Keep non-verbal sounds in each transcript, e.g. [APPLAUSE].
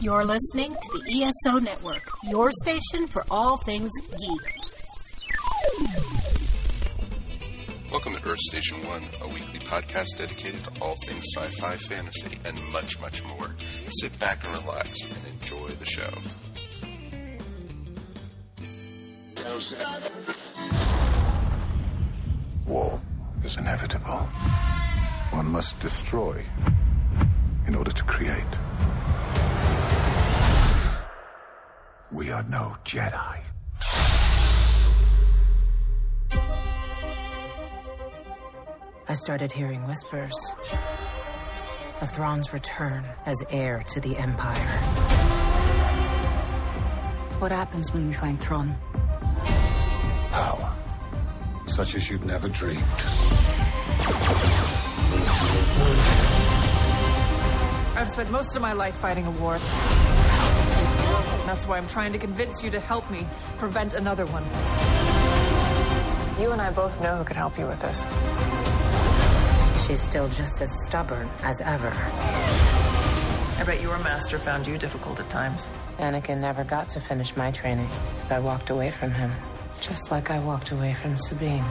You're listening to the ESO Network, your station for all things geek. Welcome to Earth Station One, a weekly podcast dedicated to all things sci fi, fantasy, and much, much more. Sit back and relax and enjoy the show. War is inevitable. One must destroy in order to create. We are no Jedi. I started hearing whispers of Thrawn's return as heir to the Empire. What happens when we find Thrawn? Power. Such as you've never dreamed. I've spent most of my life fighting a war. That's why I'm trying to convince you to help me prevent another one. You and I both know who could help you with this. She's still just as stubborn as ever. I bet your master found you difficult at times. Anakin never got to finish my training. I walked away from him, just like I walked away from Sabine.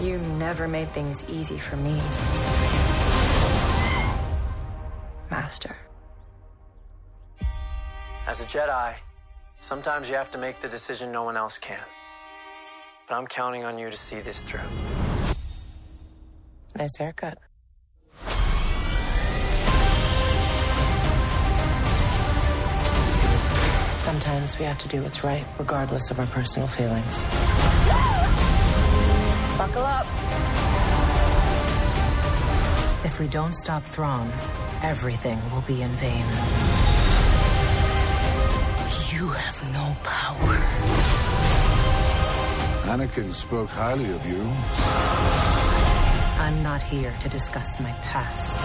You never made things easy for me. Master. As a Jedi, sometimes you have to make the decision no one else can. But I'm counting on you to see this through. Nice haircut. Sometimes we have to do what's right, regardless of our personal feelings. Buckle up. If we don't stop Thrawn, everything will be in vain. Have power. Anakin spoke highly of you. I'm not here to discuss my past.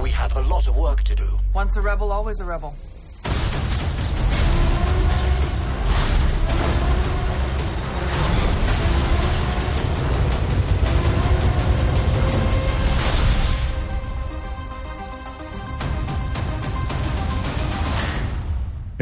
We have a lot of work to do. Once a rebel, always a rebel.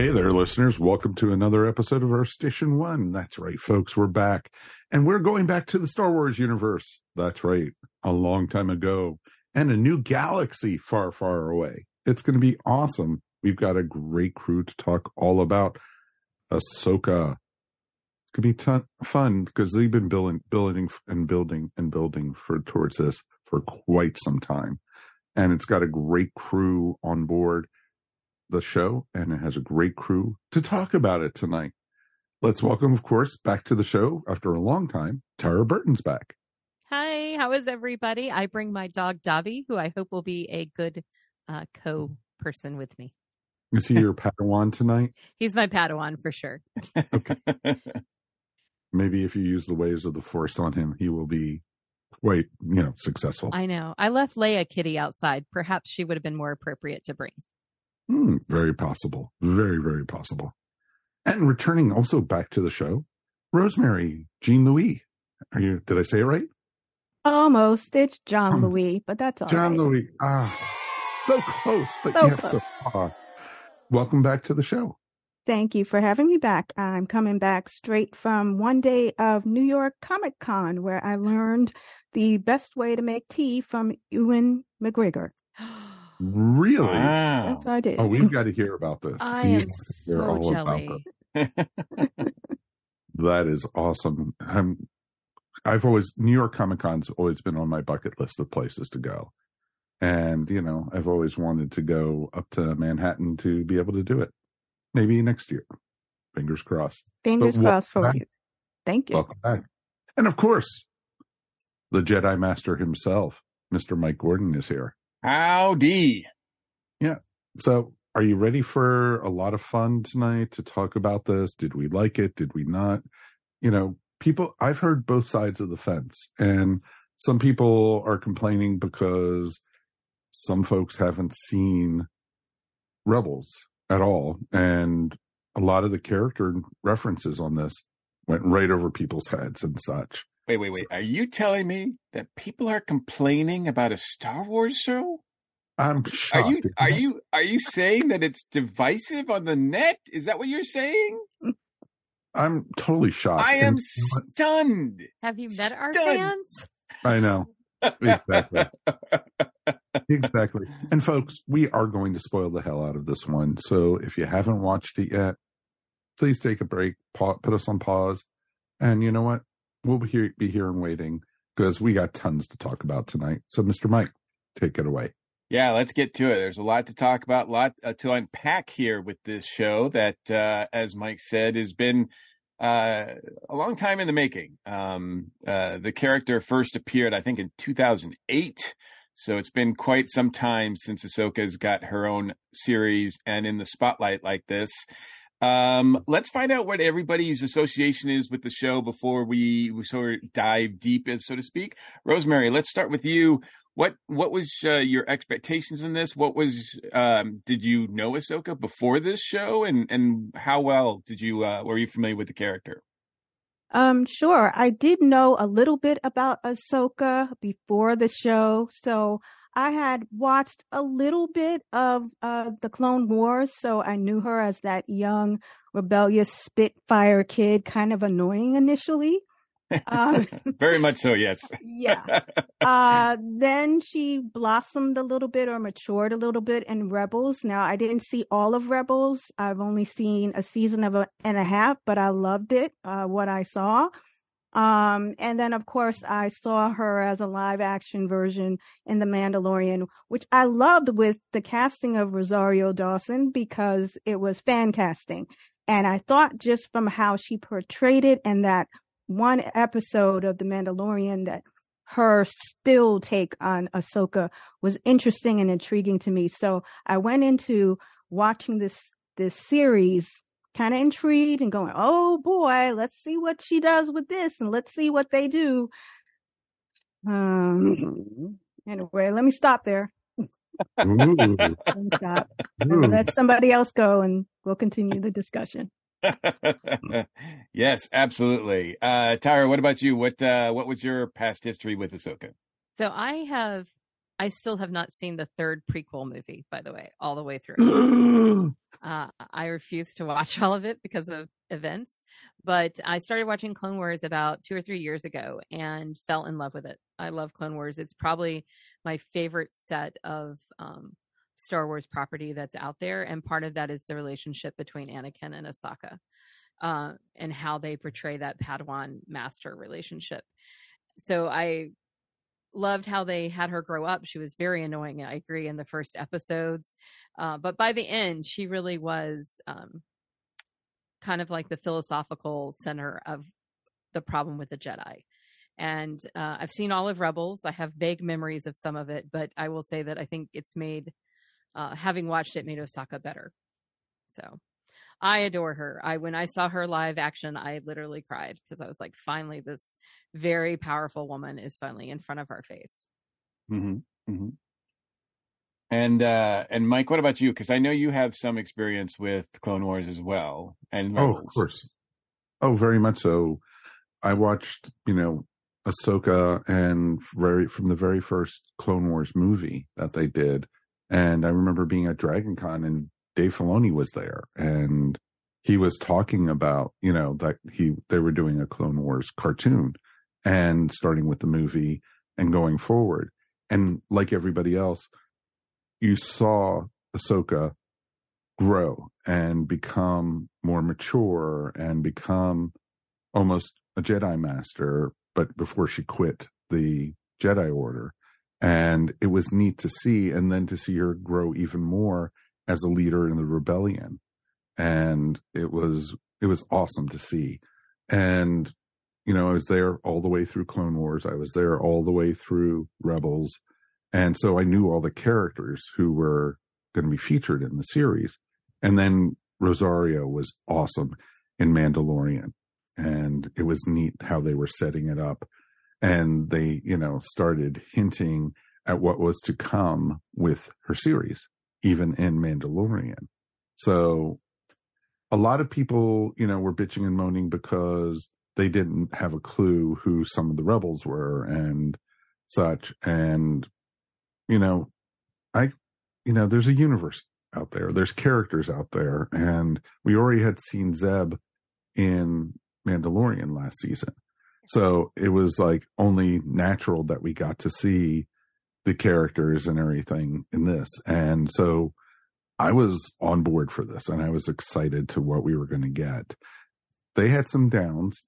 Hey there, listeners. Welcome to another episode of Earth Station One. That's right, folks. We're back and we're going back to the Star Wars universe. That's right. A long time ago and a new galaxy far, far away. It's going to be awesome. We've got a great crew to talk all about Ahsoka. It's going to be ton- fun because they've been building, building and building and building for towards this for quite some time. And it's got a great crew on board the show and it has a great crew to talk about it tonight. Let's welcome, of course, back to the show after a long time. Tyra Burton's back. Hi, how is everybody? I bring my dog Davi, who I hope will be a good uh, co person with me. Is he your Padawan tonight? [LAUGHS] He's my Padawan for sure. [LAUGHS] Okay. Maybe if you use the ways of the Force on him, he will be quite, you know, successful. I know. I left Leia Kitty outside. Perhaps she would have been more appropriate to bring. Hmm, very possible. Very, very possible. And returning also back to the show, Rosemary Jean Louis. Are you? Did I say it right? Almost. It's John Um, Louis, but that's all John right. Louis. Ah, so close, but So yet so far. Welcome back to the show. Thank you for having me back. I'm coming back straight from one day of New York Comic Con, where I learned the best way to make tea from Ewan McGregor. [GASPS] [GASPS] Really? Yes, I did. Oh, we've got to hear about this. I am have to hear so jelly. [LAUGHS] That is awesome. I'm, I've always New York Comic Con's always been on my bucket list of places to go, and you know I've always wanted to go up to Manhattan to be able to do it. Maybe next year. Fingers crossed. Fingers But crossed for welcome you. Thank you. Welcome back. And of course, the Jedi Master himself, Mr. Mike Gordon, is here. Howdy. Yeah. So, are you ready for a lot of fun tonight to talk about this? Did we like it? Did we not? You know, people, I've heard both sides of the fence, and some people are complaining because some folks haven't seen Rebels at all. And a lot of the character references on this went right over people's heads and such. Wait, wait, wait. Are you telling me that people are complaining about a Star Wars show? I'm shocked. Are you [LAUGHS] are you are you saying that it's divisive on the net? Is that what you're saying? I'm totally shocked. I am And- stunned. Have you met our fans? I know. Exactly. [LAUGHS] exactly. And folks, we are going to spoil the hell out of this one. So if you haven't watched it yet, please take a break, put us on pause. And you know what? We'll be here, be here and waiting because we got tons to talk about tonight. So, Mr. Mike, take it away. Yeah, let's get to it. There's a lot to talk about, a lot uh, to unpack here with this show that, uh, as Mike said, has been uh, a long time in the making. Um, uh, the character first appeared, I think, in 2008. So it's been quite some time since Ahsoka's got her own series and in the spotlight like this. Um, let's find out what everybody's association is with the show before we, we sort of dive deep, as so to speak. Rosemary, let's start with you. What what was uh, your expectations in this? What was um, did you know Ahsoka before this show, and and how well did you uh, were you familiar with the character? Um, sure. I did know a little bit about Ahsoka before the show, so I had watched a little bit of uh, the Clone Wars, so I knew her as that young, rebellious Spitfire kid, kind of annoying initially. Um, [LAUGHS] Very much so, yes. [LAUGHS] yeah. Uh, then she blossomed a little bit or matured a little bit in Rebels. Now, I didn't see all of Rebels. I've only seen a season of a, and a half, but I loved it, uh, what I saw. Um, and then of course I saw her as a live action version in The Mandalorian, which I loved with the casting of Rosario Dawson because it was fan casting. And I thought just from how she portrayed it and that one episode of The Mandalorian that her still take on Ahsoka was interesting and intriguing to me. So I went into watching this this series kind of intrigued and going, "Oh boy, let's see what she does with this and let's see what they do." Um anyway, let me stop there. Let me stop. Ooh. Let somebody else go and we'll continue the discussion. [LAUGHS] yes, absolutely. Uh, Tyra, what about you? What uh, what was your past history with Ahsoka? So I have, I still have not seen the third prequel movie, by the way, all the way through. [GASPS] uh, I refuse to watch all of it because of events, but I started watching Clone Wars about two or three years ago and fell in love with it. I love Clone Wars. It's probably my favorite set of um, Star Wars property that's out there, and part of that is the relationship between Anakin and Ahsoka, uh, and how they portray that Padawan master relationship. So I loved how they had her grow up. She was very annoying. I agree in the first episodes, uh, but by the end, she really was um, kind of like the philosophical center of the problem with the Jedi. And uh, I've seen all of Rebels. I have vague memories of some of it, but I will say that I think it's made, uh, having watched it, made Ahsoka better. So I adore her. I when I saw her live action, I literally cried because I was like, finally, this very powerful woman is finally in front of our face. Mm-hmm. Mm-hmm. And uh, and Mike, what about you? Because I know you have some experience with Clone Wars as well, and Oh, of course. Oh, very much so. I watched, you know, Ahsoka and very from the very first Clone Wars movie that they did, and I remember being at Dragon Con and Dave Filoni was there, and he was talking about, you know, that he they were doing a Clone Wars cartoon, and starting with the movie and going forward, and like everybody else, you saw Ahsoka grow and become more mature and become almost a Jedi master, but before she quit the Jedi Order. And it was neat to see, and then to see her grow even more as a leader in the rebellion. And it was it was awesome to see. And you know, I was there all the way through Clone Wars. I was there all the way through Rebels. And so I knew all the characters who were going to be featured in the series. And then Rosario was awesome in Mandalorian. And it was neat how they were setting it up. And they, you know, started hinting at what was to come with her series, even in Mandalorian. So a lot of people, you know, were bitching and moaning because they didn't have a clue who some of the rebels were and such. And, you know, I you know, there's a universe out there. There's characters out there, and we already had seen Zeb in Mandalorian last season. So it was like only natural that we got to see the characters and everything in this. And so I was on board for this and I was excited to what we were going to get. They had some downs,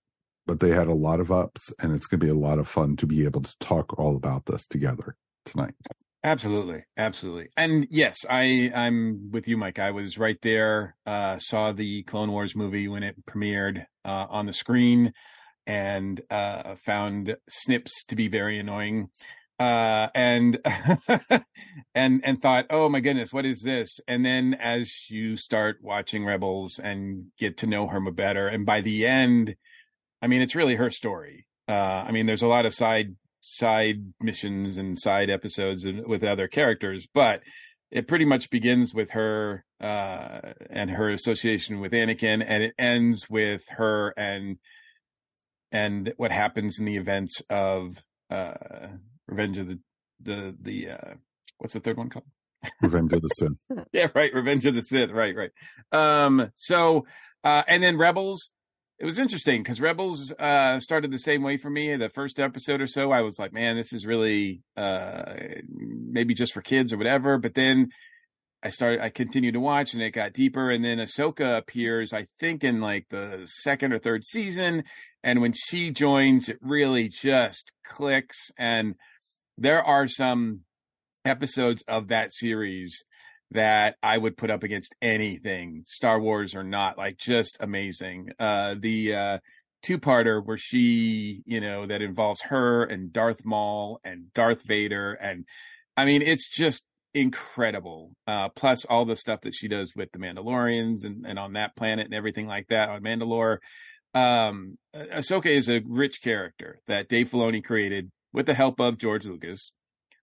but they had a lot of ups and it's going to be a lot of fun to be able to talk all about this together tonight. Absolutely, absolutely, and yes, I I'm with you, Mike. I was right there. Uh, saw the Clone Wars movie when it premiered uh, on the screen, and uh, found snips to be very annoying, uh, and [LAUGHS] and and thought, oh my goodness, what is this? And then as you start watching Rebels and get to know Herma better, and by the end, I mean it's really her story. Uh, I mean, there's a lot of side side missions and side episodes with other characters, but it pretty much begins with her uh, and her association with Anakin, and it ends with her and and what happens in the events of uh, Revenge of the the the uh, what's the third one called? Revenge of the [LAUGHS] Sith. yeah, right. Revenge of the Sith. Right, right. Um, so uh, and then Rebels it was interesting because Rebels uh, started the same way for me. The first episode or so, I was like, man, this is really uh, maybe just for kids or whatever. But then I started, I continued to watch and it got deeper. And then Ahsoka appears, I think, in like the second or third season. And when she joins, it really just clicks. And there are some episodes of that series that I would put up against anything, Star Wars or not, like just amazing. Uh, the uh, two parter where she, you know, that involves her and Darth Maul and Darth Vader. And I mean, it's just incredible. Uh, plus all the stuff that she does with the Mandalorians and, and on that planet and everything like that on Mandalore. Um, Ahsoka is a rich character that Dave Filoni created with the help of George Lucas.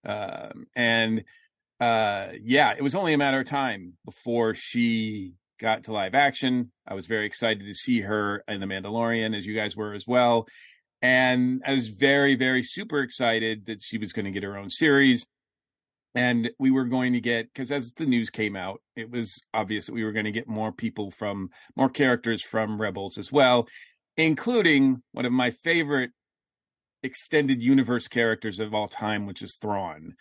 Um, and uh, yeah, it was only a matter of time before she got to live action. I was very excited to see her in The Mandalorian, as you guys were as well. And I was very, very super excited that she was going to get her own series. And we were going to get, because as the news came out, it was obvious that we were going to get more people from, more characters from Rebels as well, including one of my favorite extended universe characters of all time, which is Thrawn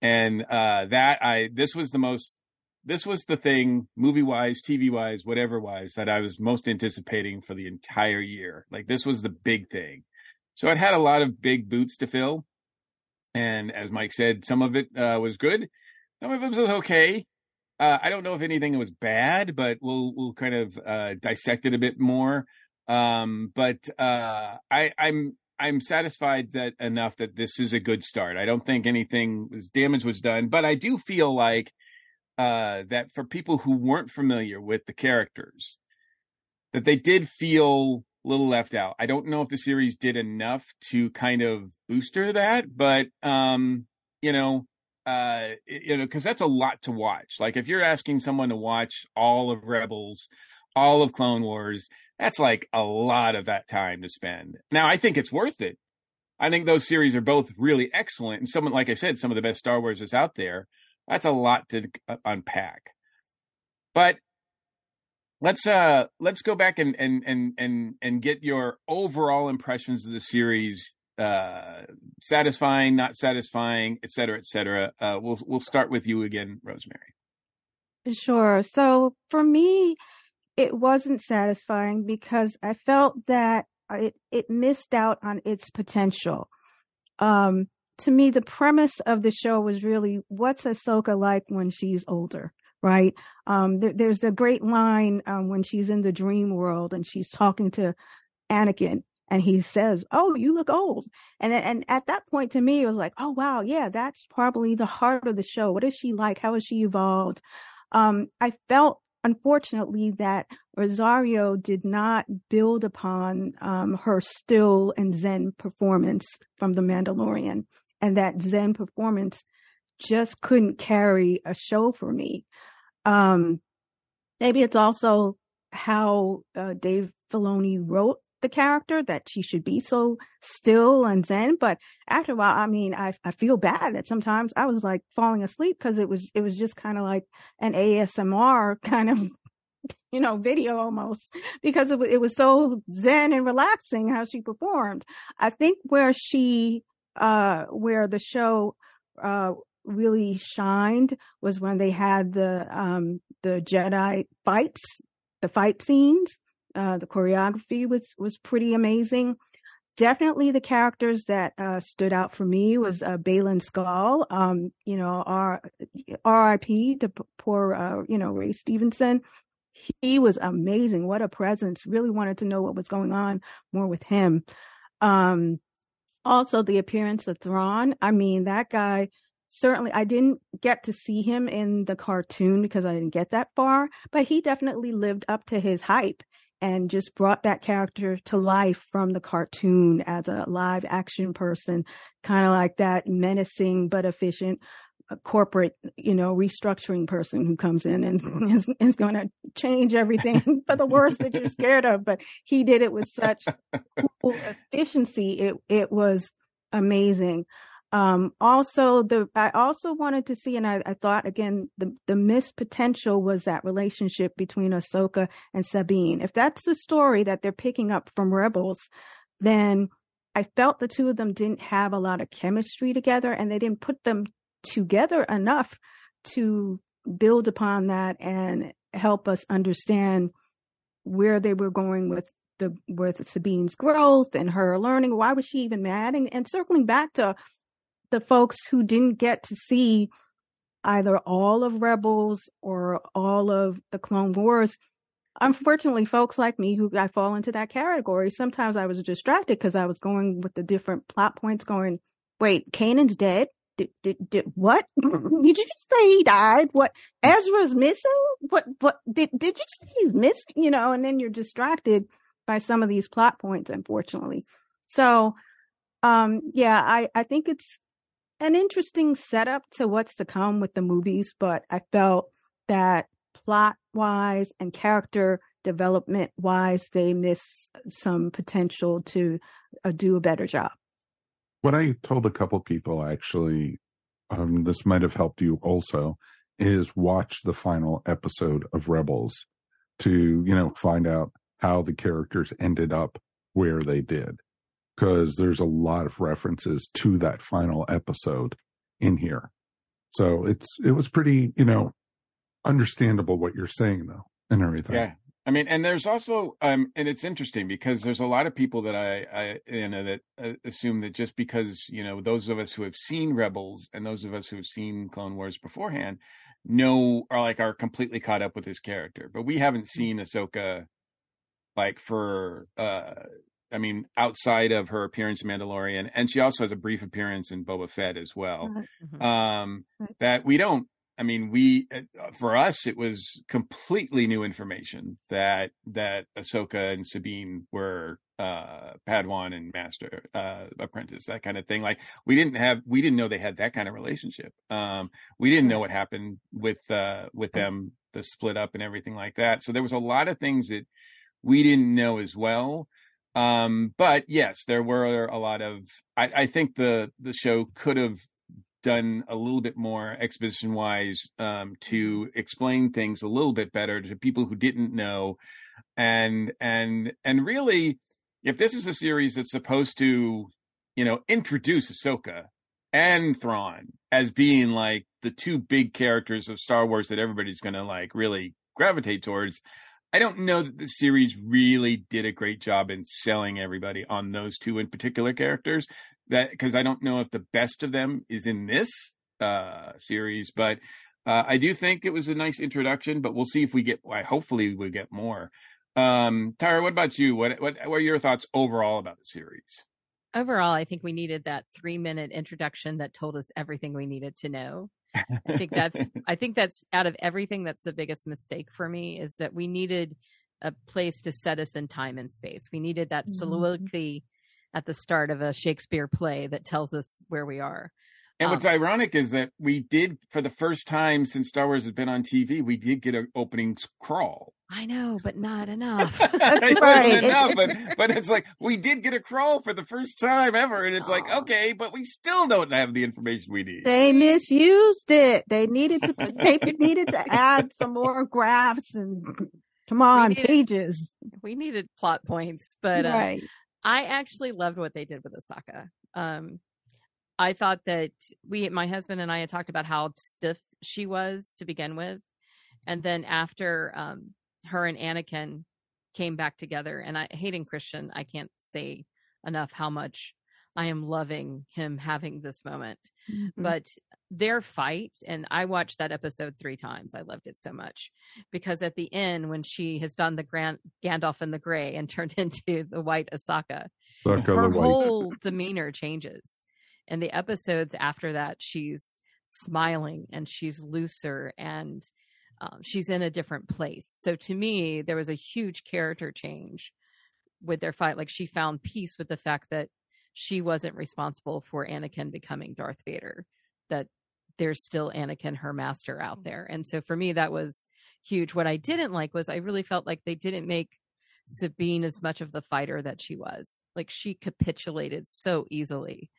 and uh, that I this was the most this was the thing movie wise, TV wise, whatever wise that I was most anticipating for the entire year. Like this was the big thing. So it had a lot of big boots to fill, and as Mike said, some of it uh, was good, some of it was okay. Uh, I don't know if anything was bad, but we'll we'll kind of uh, dissect it a bit more. Um, but uh, I, I'm I'm satisfied that enough that this is a good start. I don't think anything was damage was done, but I do feel like uh, that for people who weren't familiar with the characters, that they did feel a little left out. I don't know if the series did enough to kind of booster that, but um, you know, uh, you know, because that's a lot to watch. Like if you're asking someone to watch all of Rebels, all of Clone Wars, that's like a lot of that time to spend. Now, I think it's worth it. I think those series are both really excellent. And someone, like I said, some of the best Star Wars is out there. That's a lot to uh, unpack. But let's uh let's go back and and and and and get your overall impressions of the series uh satisfying not satisfying et cetera et cetera uh we'll we'll start with you again rosemary sure so for me it wasn't satisfying because I felt that it, it missed out on its potential. Um, to me, the premise of the show was really what's Ahsoka like when she's older, right? Um, there, there's a great line um, when she's in the dream world and she's talking to Anakin and he says, "Oh, you look old." And and at that point, to me, it was like, "Oh wow, yeah, that's probably the heart of the show. What is she like? How has she evolved?" Um, I felt unfortunately that Rosario did not build upon um, her still and Zen performance from The Mandalorian, and that Zen performance just couldn't carry a show for me. Um, maybe it's also how uh, Dave Filoni wrote the character that she should be so still and zen. But after a while, I mean, I I feel bad that sometimes I was like falling asleep because it was it was just kind of like an ASMR [LAUGHS] kind of you know video almost [LAUGHS] because it, it was so zen and relaxing how she performed. I think where she uh where the show uh really shined was when they had the um the Jedi fights, the fight scenes. Uh, the choreography was was pretty amazing. Definitely the characters that uh, stood out for me was uh, Baylan Skoll. Um, you know, R. R.I.P. to poor uh, you know Ray Stevenson. He was amazing. What a presence. Really wanted to know what was going on more with him. Um, also the appearance of Thrawn. I mean, that guy certainly I didn't get to see him in the cartoon because I didn't get that far, but he definitely lived up to his hype and just brought that character to life from the cartoon as a live action person, kind of like that menacing but efficient uh, corporate, you know, restructuring person who comes in and [LAUGHS] is, is going to change everything [LAUGHS] for the worse that you're scared of. But he did it with such [LAUGHS] cool efficiency. It it was amazing. Um, also the, I also wanted to see, and I, I thought again, the, the missed potential was that relationship between Ahsoka and Sabine. If that's the story that they're picking up from Rebels, then I felt the two of them didn't have a lot of chemistry together and they didn't put them together enough to build upon that and help us understand where they were going with the with Sabine's growth and her learning. Why was she even mad? And, and circling back to the folks who didn't get to see either all of Rebels or all of the Clone Wars. Unfortunately, folks like me who I fall into that category, sometimes I was distracted because I was going with the different plot points going, wait, Kanan's dead? Did, did, did what? [LAUGHS] did you say he died? What? Ezra's missing? What, what, did, did you say he's missing? You know, and then you're distracted by some of these plot points, unfortunately. So, um, yeah, I, I think it's an interesting setup to what's to come with the movies, but I felt that plot wise and character development wise, they miss some potential to uh, do a better job. What I told a couple people actually, um, this might have helped you also, is watch the final episode of Rebels to, you know, find out how the characters ended up where they did because there's a lot of references to that final episode in here. So it's it was pretty, you know, understandable what you're saying though and everything. Yeah. I mean, and there's also, um, and it's interesting because there's a lot of people that I, I, you know, that uh, assume that just because, you know, those of us who have seen Rebels and those of us who have seen Clone Wars beforehand know are like are completely caught up with his character, but we haven't mm. seen Ahsoka like for uh I mean, outside of her appearance in Mandalorian, and she also has a brief appearance in Boba Fett as well. Mm-hmm. Um, that we don't. I mean, we uh, for us it was completely new information that that Ahsoka and Sabine were uh, Padawan and Master uh, Apprentice, that kind of thing. Like we didn't have, we didn't know they had that kind of relationship. Um, we didn't know what happened with uh, with them, the split up and everything like that. So there was a lot of things that we didn't know as well. Um, but yes, there were a lot of. I, I think the the show could have done a little bit more exposition wise um, to explain things a little bit better to people who didn't know, and and and really, if this is a series that's supposed to, you know, introduce Ahsoka and Thrawn as being like the two big characters of Star Wars that everybody's going to like really gravitate towards. I don't know that the series really did a great job in selling everybody on those two in particular characters. That because I don't know if the best of them is in this uh, series, but uh, I do think it was a nice introduction. But we'll see if we get. Well, hopefully, we get more. Um, Tyra, what about you? What what what are your thoughts overall about the series? Overall, I think we needed that three minute introduction that told us everything we needed to know. I think that's [LAUGHS] I think that's out of everything that's the biggest mistake for me is that we needed a place to set us in time and space. We needed that mm-hmm. soliloquy at the start of a Shakespeare play that tells us where we are. And what's Um, ironic is that we did, for the first time since Star Wars has been on TV, we did get an opening crawl. I know, but not [LAUGHS] enough. it [LAUGHS] right. wasn't enough, but [LAUGHS] but it's like we did get a crawl for the first time ever, and it's like okay, but we still don't have the information we need. They misused it. They needed to. They needed to add some more graphs and come on needed- pages. we needed plot points, but uh. I actually loved what they did with Ahsoka. Um, I thought that we, my husband and I, had talked about how stiff she was to begin with, and then after um, her and Anakin came back together, and I, Hayden Christensen, I can't say enough how much I am loving him having this moment. Mhm. But their fight, and I watched that episode three times. I loved it so much because at the end, when she has done the Grand Gandalf and the Gray and [LAUGHS] turned into the White Ahsoka, Suck her the whole demeanor changes. And the episodes after that, she's smiling and she's looser and um, she's in a different place. So to me, there was a huge character change with their fight. Like she found peace with the fact that she wasn't responsible for Anakin becoming Darth Vader, that there's still Anakin, her master, out there. And so for me, that was huge. What I didn't like was I really felt like they didn't make Sabine as much of the fighter that she was. Like she capitulated so easily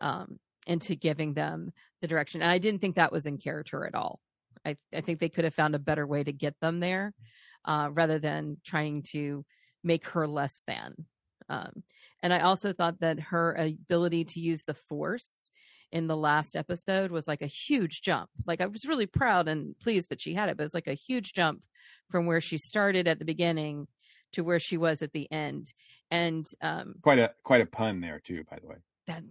um, into giving them the direction. And I didn't think that was in character at all. I, I think they could have found a better way to get them there uh, rather than trying to make her less than. Um, and I also thought that her ability to use the force in the last episode was like a huge jump. Like I was really proud and pleased that she had it, but it's like a huge jump from where she started at the beginning to where she was at the end. And um, Quite a quite a pun there too, by the way. that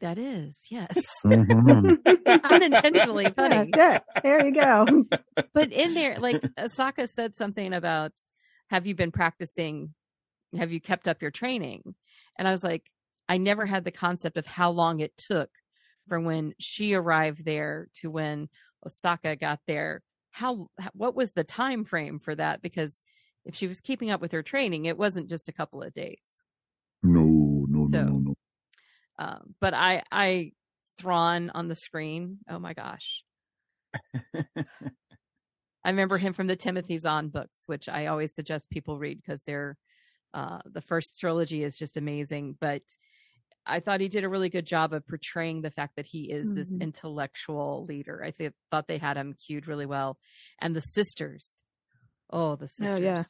that is yes, Mhm. [LAUGHS] unintentionally Yeah, funny. There you go. but in there, like Ahsoka said something about, have you been practicing? Have you kept up your training? And I was like, I never had the concept of how long it took from when she arrived there to when Ahsoka got there. How, what was the time frame for that? Because if she was keeping up with her training, it wasn't just a couple of days. No, no, So- no, no, no. Um, but I, I, Thrawn on the screen. Oh my gosh. [LAUGHS] I remember him from the Timothy Zahn books, which I always suggest people read because they're uh, the first trilogy is just amazing. But I thought he did a really good job of portraying the fact that he is this Mhm. intellectual leader. I th- thought they had him cued really well, and the sisters. Oh, the sisters! Oh, yeah.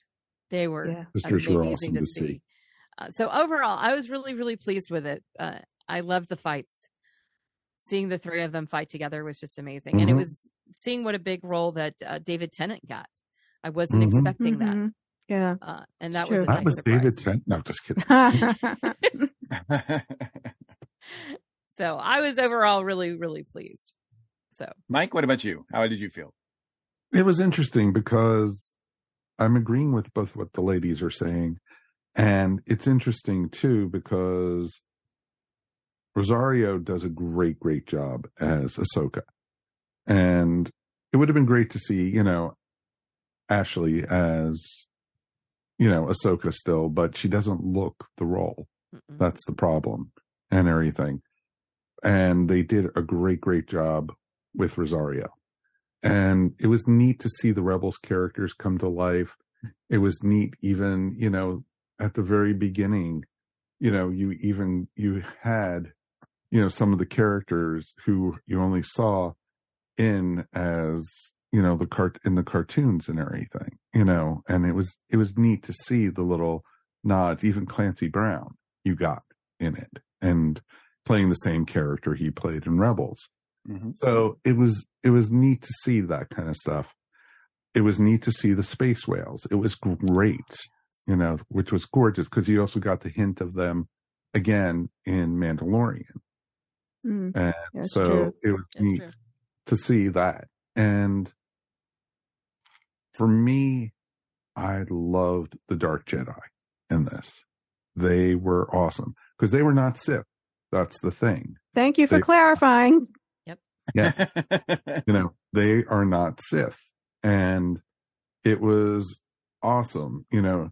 They were Yeah. Sisters were awesome to, to see. see. Uh, so overall, I was really, really pleased with it. Uh, I loved the fights. Seeing the three of them fight together was just amazing, and it Mhm. was seeing what a big role that uh, David Tennant got. I wasn't Mhm. expecting that, Mhm. Yeah. uh, and that It's was a true. nice That was surprise. David Trent. No, just kidding. [LAUGHS] So I was overall really, really pleased. So Mike, what about you? How did you feel? It was interesting because I'm agreeing with both what the ladies are saying. And it's interesting too because Rosario does a great, great job as Ahsoka. And it would have been great to see, you know, Ashley as, you know, Ahsoka still, but she doesn't look the role. mm-mm. That's the problem and everything. And they did a great, great job with Rosario. And it was neat to see the Rebels characters come to life. It was neat, even, you know, at the very beginning, you know, you even, you had, you know, some of the characters who you only saw in as, you know, the cart in the cartoons and everything, you know, and it was, it was neat to see the little nods, even Clancy Brown you got in it and playing the same character he played in Rebels. Mm-hmm. So it was it was neat to see that kind of stuff. It was neat to see the space whales. It was great, you know, which was gorgeous because you also got the hint of them again in Mandalorian. Mm, And so true. it was That's neat true. to see that. And for me, I loved the Dark Jedi in this. They were awesome because they were not Sith. That's the thing. Thank you for They- clarifying. Yep. Yeah. [LAUGHS] you know, they are not Sith. And it was awesome. You know,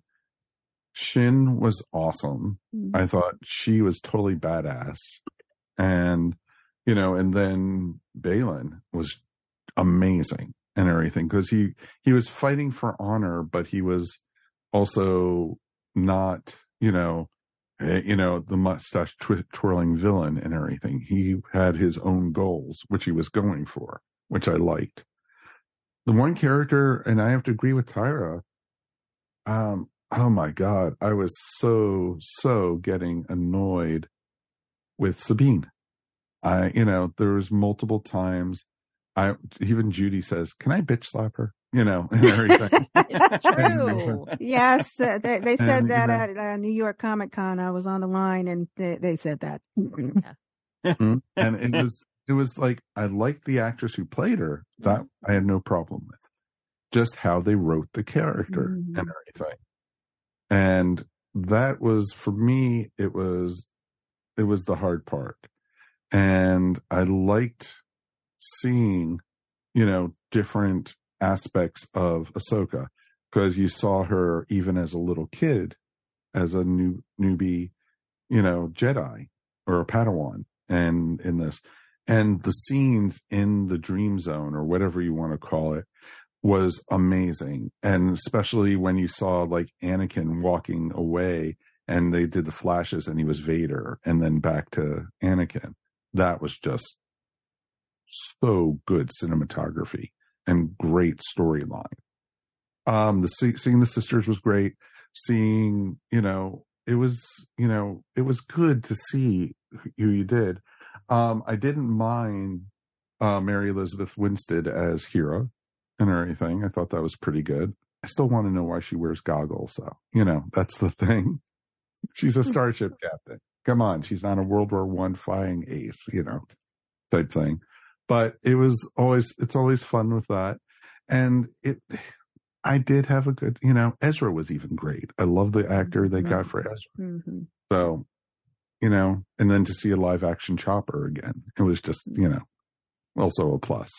Shin was awesome. Mm. I thought she was totally badass. And you know, and then Baylan was amazing and everything because he he was fighting for honor, but he was also not, you know, eh, you know, the mustache tw- twirling villain and everything. He had his own goals, which he was going for, which I liked. The one character, and I have to agree with Tyra. Um, oh my god, I was so so getting annoyed with Sabine. I, you know, there was multiple times. I even Judy says, "Can I bitch slap her?" You know, [LAUGHS] and everything. [LAUGHS] it's true. yes, uh, they, they said And, you that know- at uh, New York Comic Con. I was on the line, and they, they said that. Mhm. [LAUGHS] and it was it was like I liked the actress who played her. That I had no problem with. Just how they wrote the character and everything. And that was for me it was it was the hard part. And I liked seeing, you know, different aspects of Ahsoka because you saw her even as a little kid as a new newbie, you know, Jedi or a Padawan and in this and the scenes in the dream zone or whatever you want to call it was amazing. And especially when you saw like Anakin walking away and they did the flashes and he was Vader and then back to Anakin. That was just so good cinematography and great storyline. Um the see- seeing the sisters was great. Seeing you know it was you know it was good to see who you did. Um i didn't mind uh mary elizabeth winstead as hera and everything i thought that was pretty good. I still want to know why she wears goggles so you know that's the [LAUGHS] thing. She's a starship captain. Come on she's not a world war one flying ace you know type thing. But it was always it's always fun with that. And it i did have a good you know ezra was even great. I love the actor they got for ezra. Mm-hmm. so you know and then to see a live action chopper again it was just you know also a plus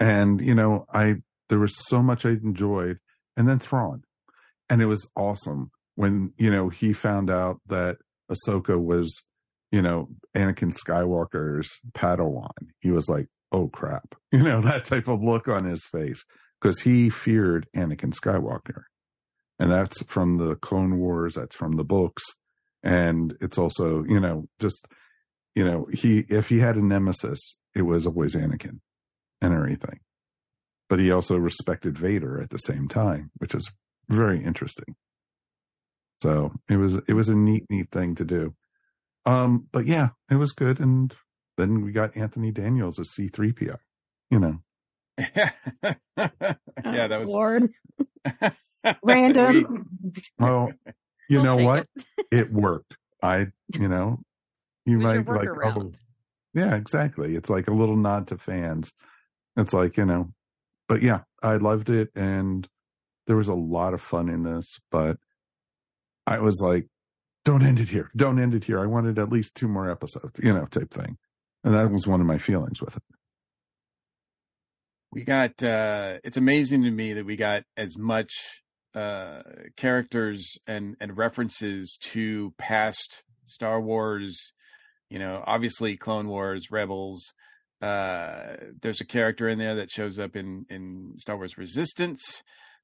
and you know i there was so much i enjoyed and then Thrawn. and it was awesome when you know he found out that ahsoka was you know anakin skywalker's padawan. He was like oh crap. [LAUGHS] You know that type of look on his face because he feared anakin skywalker. And that's from the clone wars that's from the books. And it's also you know just you know he if he had a nemesis it was always anakin and everything. But he also respected vader at the same time which is very interesting. So it was it was a neat neat thing to do. Um but yeah it was good. And then we got anthony daniels as c3po you know. [LAUGHS] Yeah, that was Lord. [LAUGHS] Random. well you We'll know what? it. Worked. I you know you It was your might like oh, yeah exactly. It's like a little nod to fans it's like you know but yeah i loved it and there was a lot of fun in this but i was like don't end it here. Don't end it here. I wanted at least two more episodes you know type thing and that was one of my feelings with it. We got uh it's amazing to me that we got as much uh characters and and references to past star wars you know obviously clone wars rebels uh there's a character in there that shows up in in star wars resistance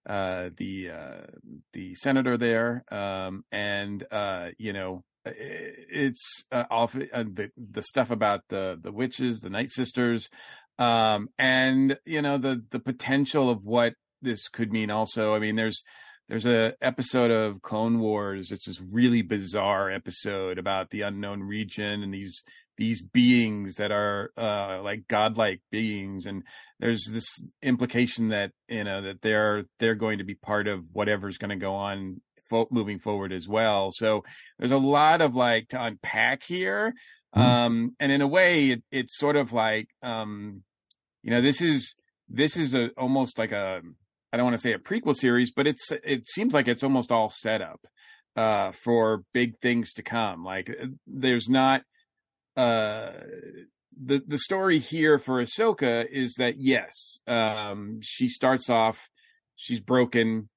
uh the uh the senator there um and uh you know it's uh, off uh, the the stuff about the the witches the night sisters um and you know the the potential of what this could mean also. I mean there's there's a episode of clone wars it's this really bizarre episode about the unknown region and these these beings that are uh like godlike beings and there's this implication that you know that they're they're going to be part of whatever's going to go on fo- moving forward as well so there's a lot of like to unpack here Mhm. um and in a way it, it's sort of like um you know this is this is a almost like a i don't want to say a prequel series but it's it seems like it's almost all set up uh for big things to come like uh, there's not uh the the story here for Ahsoka is that yes um she starts off she's broken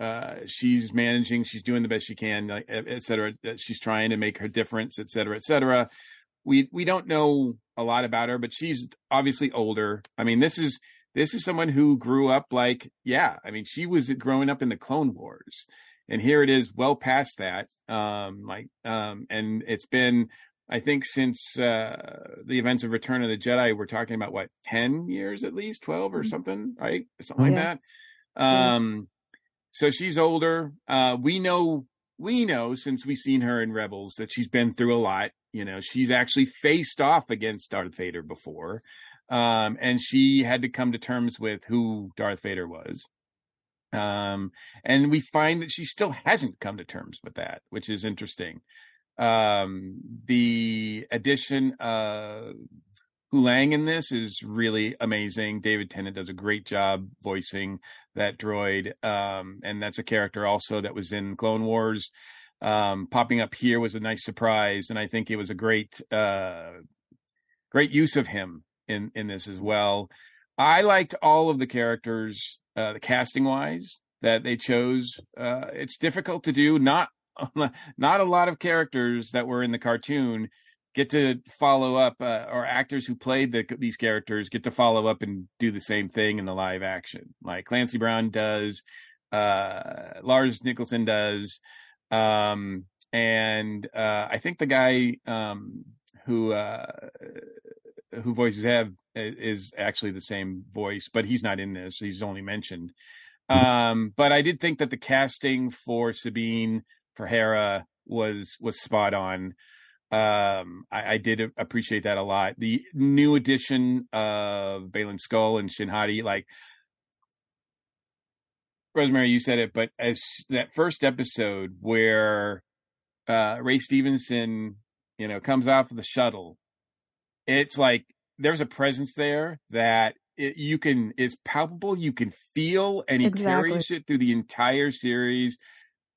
uh she's managing she's doing the best she can like, et et cetera she's trying to make her difference et cetera et cetera we we don't know a lot about her, but she's obviously older. I mean, this is this is someone who grew up like yeah. I mean, she was growing up in the Clone Wars, and here it is, well past that. Um, like um, and it's been I think since uh, the events of Return of the Jedi, we're talking about what ten years at least, twelve or mm-hmm. something, right? Something yeah. like that. Um, so she's older. Uh, we know we know since we've seen her in Rebels that she's been through a lot. You know, she's actually faced off against Darth Vader before, um, and she had to come to terms with who Darth Vader was. Um, and we find that she still hasn't come to terms with that, which is interesting um the addition of Huyang in this is really amazing. David Tennant does a great job voicing that droid. Um, and that's a character also that was in Clone Wars. Um, popping up here was a nice surprise, and I think it was a great, uh, great use of him in in this as well. I liked all of the characters, uh, the casting wise that they chose. Uh, it's difficult to do. Not [LAUGHS] not a lot of characters that were in the cartoon get to follow up uh, or actors who played the, these characters get to follow up and do the same thing in the live action. Like clancy brown does uh, lars Mikkelsen does um, and uh, i think the guy um, who uh, who voices have is actually the same voice but he's not in this. He's only mentioned. Um, but i did think that the casting for sabine for Hera was was spot on. Um, I, I, did appreciate that a lot. The new addition of Baylan Skoll and Shin Hati, like Rosemary, you said it, but as that first episode where uh, Ray Stevenson, you know, comes off of the shuttle, it's like there's a presence there that it, you can it's palpable. You can feel, and he exactly. carries it through the entire series.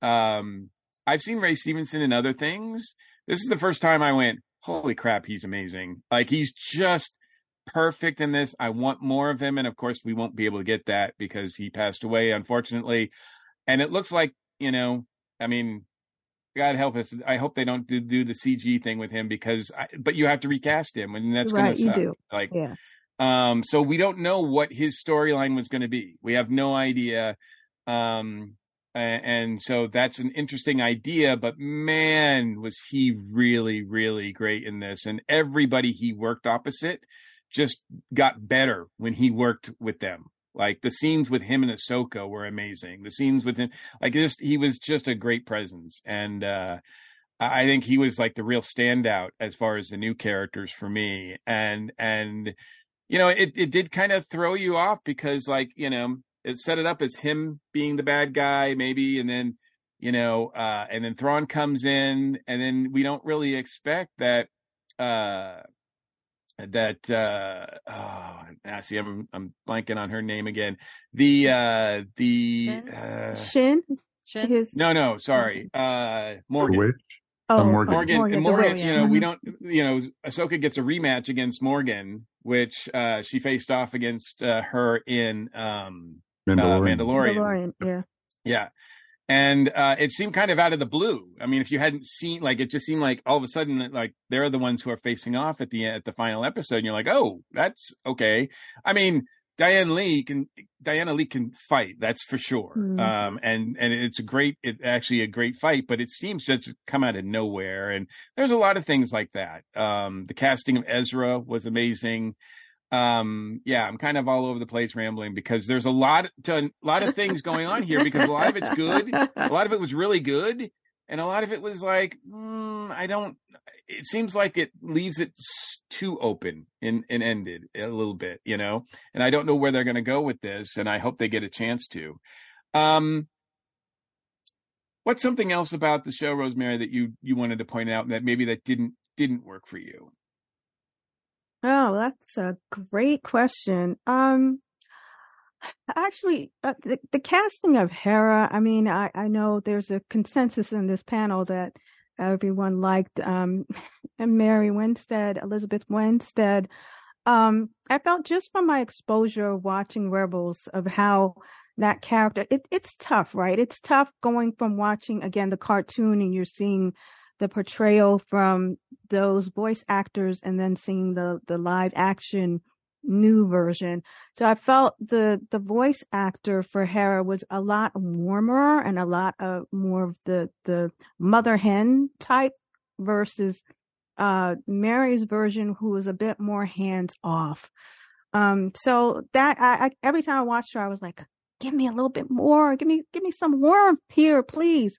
Um, I've seen Ray Stevenson in other things. This is the first time I went, holy crap, he's amazing. Like he's just perfect in this. I want more of him. And of course, we won't be able to get that because he passed away, unfortunately. And it looks like, you know, I mean, God help us. I hope they don't do, do the CG thing with him because, I, but you have to recast him and that's right, going to suck. Do. Like, yeah. Um, so we don't know what his storyline was going to be. We have no idea. Um, and so that's an interesting idea but man was he really really great in this. And everybody he worked opposite just got better when he worked with them. Like the scenes with him and Ahsoka were amazing. The scenes with him like just he was just a great presence. And uh I think he was like the real standout as far as the new characters for me. And and you know it it did kind of throw you off because like you know it set it up as him being the bad guy, maybe, and then you know, uh, and then Thrawn comes in, and then we don't really expect that. Uh, that uh oh I see I'm I'm blanking on her name again. The uh the uh Shin? Shin? No, no, sorry. Uh Morgan. Oh, Morgan. Morgan, Morgan, Morgan you know, we don't, you know, Ahsoka gets a rematch against Morgan, which uh, she faced off against uh, her in um, Mandalorian. Uh, Mandalorian. Mandalorian. Yeah. Yeah. And uh, it seemed kind of out of the blue. I mean, if you hadn't seen, like, it just seemed like all of a sudden, like they're the ones who are facing off at the at the final episode. And you're like, oh, that's okay. I mean, Diane Lee can Diana Lee can fight, that's for sure. Mm. Um, and and it's a great, it's actually a great fight, but it seems just to come out of nowhere. And there's a lot of things like that. Um, the casting of Ezra was amazing um yeah i'm kind of all over the place rambling because there's a lot to a lot of things going on here because a lot of it's good a lot of it was really good and a lot of it was like mm, i don't it seems like it leaves it too open and, and ended a little bit you know? And i don't know where they're going to go with this and i hope they get a chance to. Um what's something else about the show rosemary that you you wanted to point out that maybe that didn't didn't work for you Oh, that's a great question. Um, actually, uh, the, the casting of Hera, I mean, I, I know there's a consensus in this panel that everyone liked um, [LAUGHS] Mary Winstead, Elizabeth Winstead. Um, I felt just from my exposure watching Rebels of how that character, it, it's tough, right? It's tough going from watching again the cartoon and you're seeing the portrayal from those voice actors and then seeing the the live action new version. So I felt the the voice actor for Hera was a lot warmer and a lot of more of the the mother hen type versus uh Mary's version who was a bit more hands off. Um so that I, I every time I watched her I was like give me a little bit more give me give me some warmth here please.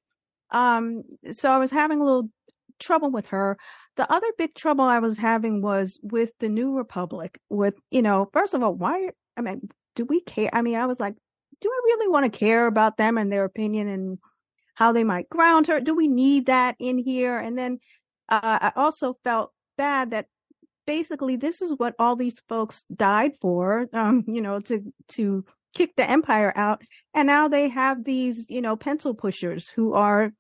Um so I was having a little trouble with her the other big trouble I was having was with the New Republic. With you know, first of all, why? I mean, do we care? I mean, I was like, do I really want to care about them and their opinion and how they might ground her? Do we need that in here? And then uh, I also felt bad that basically this is what all these folks died for. Um, [LAUGHS] you know, to to kick the empire out, and now they have these you know pencil pushers who are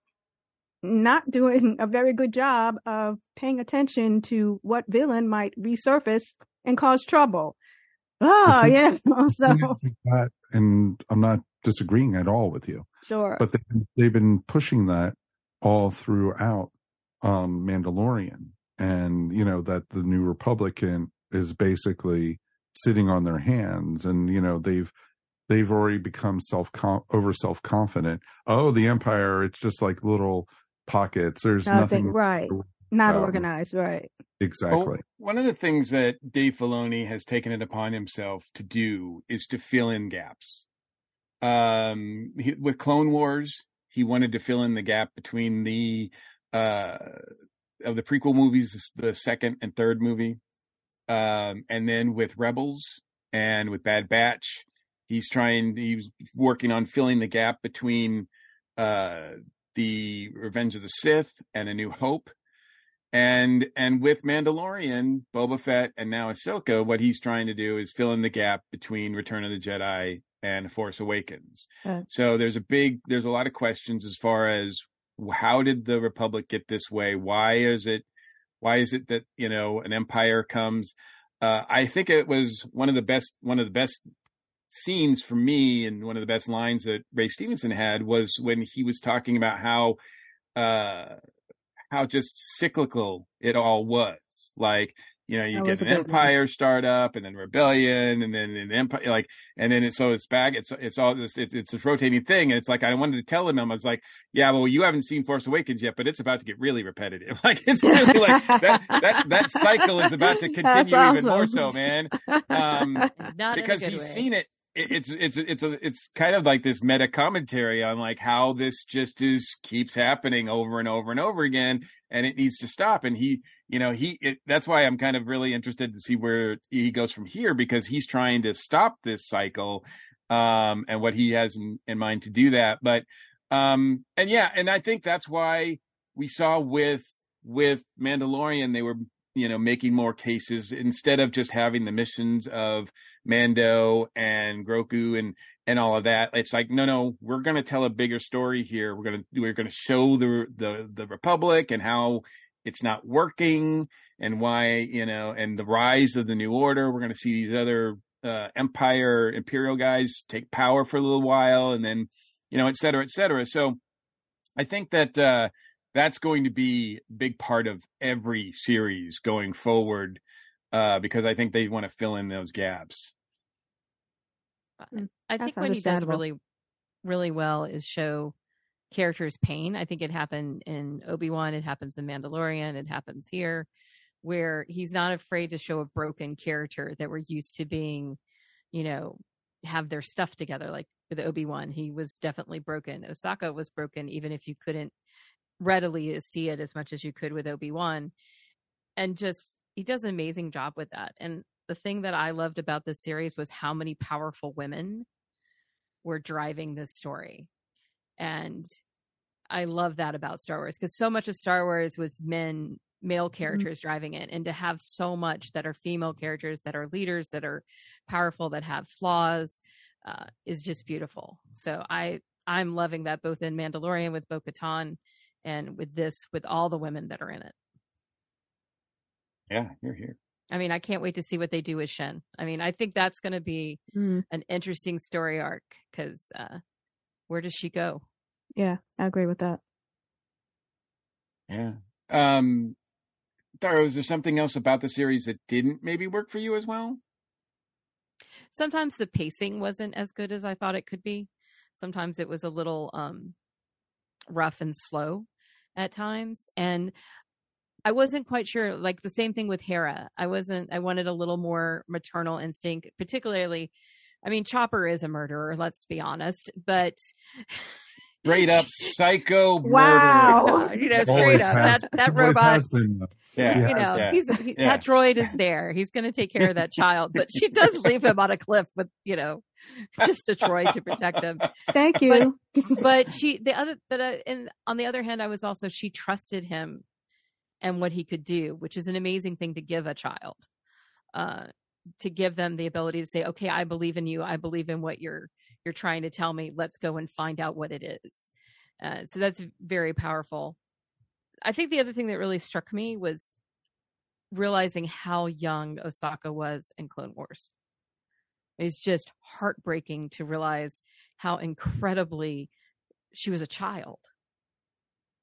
not doing a very good job of paying attention to what villain might resurface and cause trouble. Oh, [LAUGHS] yeah. [LAUGHS] so, and I'm not disagreeing at all with you. Sure. But they, they've been pushing that all throughout um, Mandalorian. And, you know, that the new Republican is basically sitting on their hands and, you know, they've, they've already become self over self confident. Oh, the Empire, it's just like little pockets. There's nothing, nothing right. Not um, organized, right? Exactly. Well, one of the things that Dave Filoni has taken it upon himself to do is to fill in gaps. Um, he, with Clone Wars, he wanted to fill in the gap between the uh of the prequel movies, the second and third movie, um, and then with Rebels and with Bad Batch, he's trying. He was working on filling the gap between uh the Revenge of the Sith and A New Hope. And and with Mandalorian, Boba Fett, and now Ahsoka, what he's trying to do is fill in the gap between Return of the Jedi and Force Awakens. Uh, so there's a big, there's a lot of questions as far as how did the Republic get this way? Why is it, why is it that you know an empire comes? Uh, I think it was one of the best, one of the best scenes for me and one of the best lines that Ray Stevenson had was when he was talking about how uh how just cyclical it all was. Like, you know, you that get an empire start up and then rebellion and then an empire like and then it, so it's back it's it's all this it's it's a rotating thing and it's like I wanted to tell him I was like yeah well you haven't seen Force Awakens yet but it's about to get really repetitive [LAUGHS] like it's really like that that that cycle is about to [LAUGHS] continue awesome. even more so man [LAUGHS] um because he's way. seen it it's it's it's a it's kind of like this meta commentary on like how this just is keeps happening over and over and over again and it needs to stop and he you know he it, that's why i'm kind of really interested to see where he goes from here because he's trying to stop this cycle um and what he has in, in mind to do that but um and yeah and i think that's why we saw with with mandalorian they were you know making more cases instead of just having the missions of Mando and Grogu and and all of that. It's like no, no, we're going to tell a bigger story here. We're going to we're going to show the the the Republic and how it's not working and why you know and the rise of the New Order. We're going to see these other uh, Empire Imperial guys take power for a little while and then you know et cetera et cetera. So I think that. uh that's going to be a big part of every series going forward uh, because I think they want to fill in those gaps. Mm, I think what he does really, really well is show characters' pain. I think it happened in Obi Wan, it happens in Mandalorian, it happens here, where he's not afraid to show a broken character that we're used to being, you know, have their stuff together. Like with Obi Wan, he was definitely broken. Ahsoka was broken, even if you couldn't readily see it as much as you could with Obi-Wan. And just he does an amazing job with that. And the thing that I loved about this series was how many powerful women were driving this story. And I love that about Star Wars because so much of Star Wars was men, male mm-hmm. characters mm-hmm. driving it. And to have so much that are female characters that are leaders, that are powerful, that have flaws, uh, is just beautiful. So I I'm loving that both in Mandalorian with Bo Katan and with this with all the women that are in it. Yeah, you're here. I mean, I can't wait to see what they do with Shin I mean, I think that's going to be mm. an interesting story arc because uh, where does she go? Yeah, I agree with that. Yeah, Um, Tyra, is there something else about the series that didn't maybe work for you as well? Sometimes the pacing wasn't as good as I thought it could be. Sometimes it was a little um, rough and slow at times. And I wasn't quite sure, like the same thing with Hera. I wasn't, I wanted a little more maternal instinct, particularly. I mean, Chopper is a murderer, let's be honest, but [LAUGHS] straight up psycho wow. murder. You know, straight up has- that that robot. Yeah, You know, yeah. he's he, Yeah. that droid is [LAUGHS] there. He's going to take care of that child, but she does leave him on a cliff with you know, [LAUGHS] just a droid to protect him. Thank you. [LAUGHS] But she, the other, that, I, and on the other hand, I was also she trusted him and what he could do, which is an amazing thing to give a child. Uh, to give them the ability to say, "Okay, I believe in you. I believe in what you're you're trying to tell me. Let's go and find out what it is." Uh, so that's very powerful. I think the other thing that really struck me was realizing how young Ahsoka was in Clone Wars. It's just heartbreaking to realize how incredibly she was a child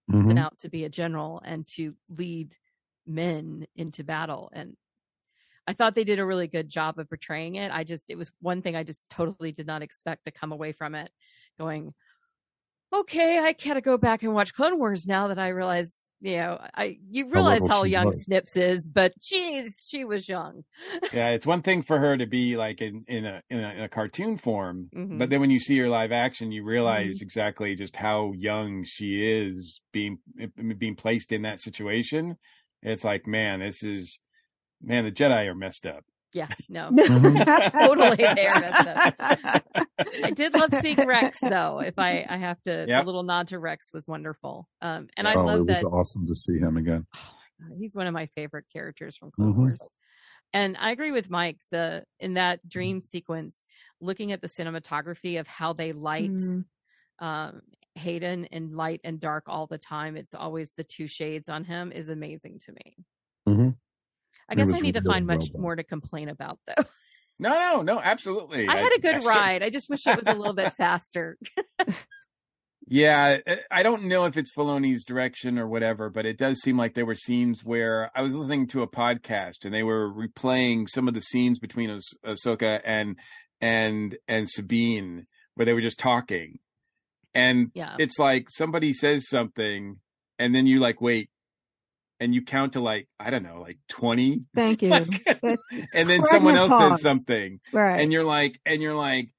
and mm-hmm. out to be a general and to lead men into battle and I thought they did a really good job of portraying it. I just it was one thing I just totally did not expect to come away from it going okay, I gotta go back and watch Clone Wars now that I realize, you know, I you realize how young was. Snips is, but geez, she was young. [LAUGHS] yeah, it's one thing for her to be like in in a in a, in a cartoon form, Mhm. but then when you see her live action, you realize exactly just how young she is being being placed in that situation. It's like, man, this is man, the Jedi are messed up. Yeah, no, [LAUGHS] Mhm. totally there. [LAUGHS] I did love seeing Rex, though. If I I have to, Yep. the little nod to Rex was wonderful. Um, and I oh, love it was that awesome to see him again. he's one of my favorite characters from Clone Mhm. Wars. And I agree with Mike. The in that Mm-hmm. dream sequence, looking at the cinematography of how they light Mm. um, Hayden in light and dark all the time. It's always the two shades on him is amazing to me. I guess I need to really find much well more to complain about though. [LAUGHS] No, no, no, absolutely. I had a good I cer- ride. I just wish it was a little bit faster. [LAUGHS] Yeah, I- I don't know if it's Filoni's direction or whatever, but it does seem like there were scenes where I was listening to a podcast and they were replaying some of the scenes between Ahs- Ahsoka and and and Sabine where they were just talking, and Yeah. it's like somebody says something, and then you like wait, and you count to like I don't know, like twenty, Thank [LAUGHS] you. [LAUGHS] and then someone else Pregnant says something, Right. and you're like and you're like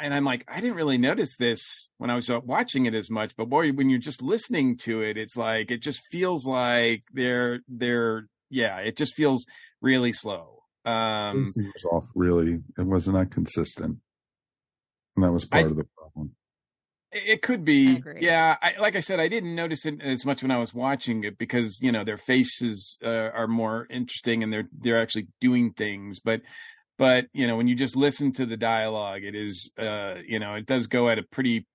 and i'm like i didn't really notice this when i was uh, watching it as much but boy when you're just listening to it it's like it just feels like they're they're yeah it just feels really slow um Pacing was off. Really, it wasn't that consistent, and that was I- part of the problem. It could be, agree. yeah. I, like I said, I didn't notice it as much when I was watching it because you know their faces uh, are more interesting and they're they're actually doing things. But but you know when you just listen to the dialogue, it is uh, you know it does go at a pretty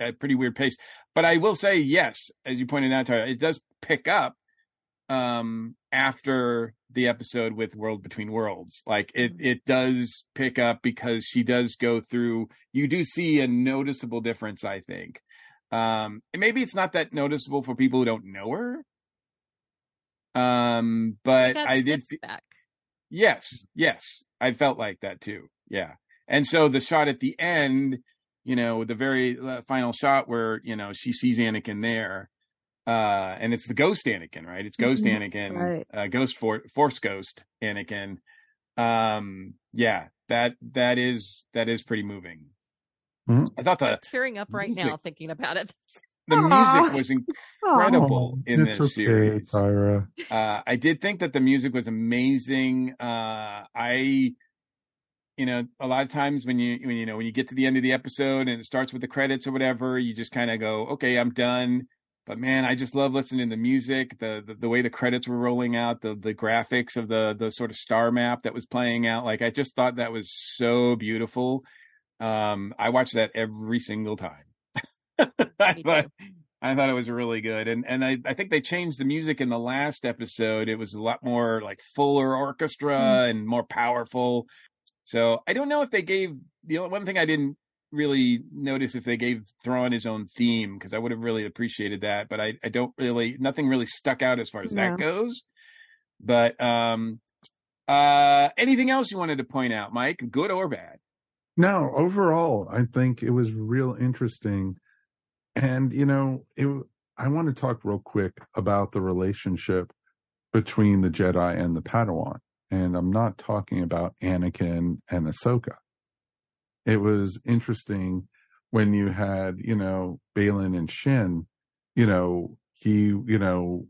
at a pretty weird pace. But I will say, yes, as you pointed out, it does pick up um after the episode with world between worlds like it it does pick up because she does go through you do see a noticeable difference i think um and maybe it's not that noticeable for people who don't know her um but got i did back. Yes, yes. I felt like that too. Yeah. And so the shot at the end, you know, the very uh, final shot where, you know, she sees Anakin there, uh, and it's the ghost Anakin, right? It's ghost Mhm. Anakin, Right. uh, ghost for- force ghost Anakin. Um, yeah, that, that is, that is pretty moving. Mhm. I thought the, I'm tearing up right now thinking about it. the Aw. [LAUGHS] music was incredible Oh, in it's this okay, series. Tyra. Uh, I did think that the music was amazing. Uh, I, you know, a lot of times when you when you know when you get to the end of the episode and it starts with the credits or whatever, you just kind of go, okay, I'm done. But man, I just love listening to the music, the, the the way the credits were rolling out, the the graphics of the the sort of star map that was playing out. Like I just thought that was so beautiful. Um, I watched that every single time. [LAUGHS] I thought. I thought it was really good, and and I I think they changed the music in the last episode. It was a lot more like fuller orchestra and more powerful. So I don't know if they gave the only one thing I didn't really notice if they gave Thrawn his own theme because I would have really appreciated that. But I, I don't really, nothing really stuck out as far as No. that goes. But um, uh, anything else you wanted to point out, Mike, good or bad? No, overall, I think it was real interesting. And, you know, it, I want to talk real quick about the relationship between the Jedi and the Padawan. And I'm not talking about Anakin and Ahsoka. It was interesting when you had, you know, Baylan and Shin, you know, he, you know,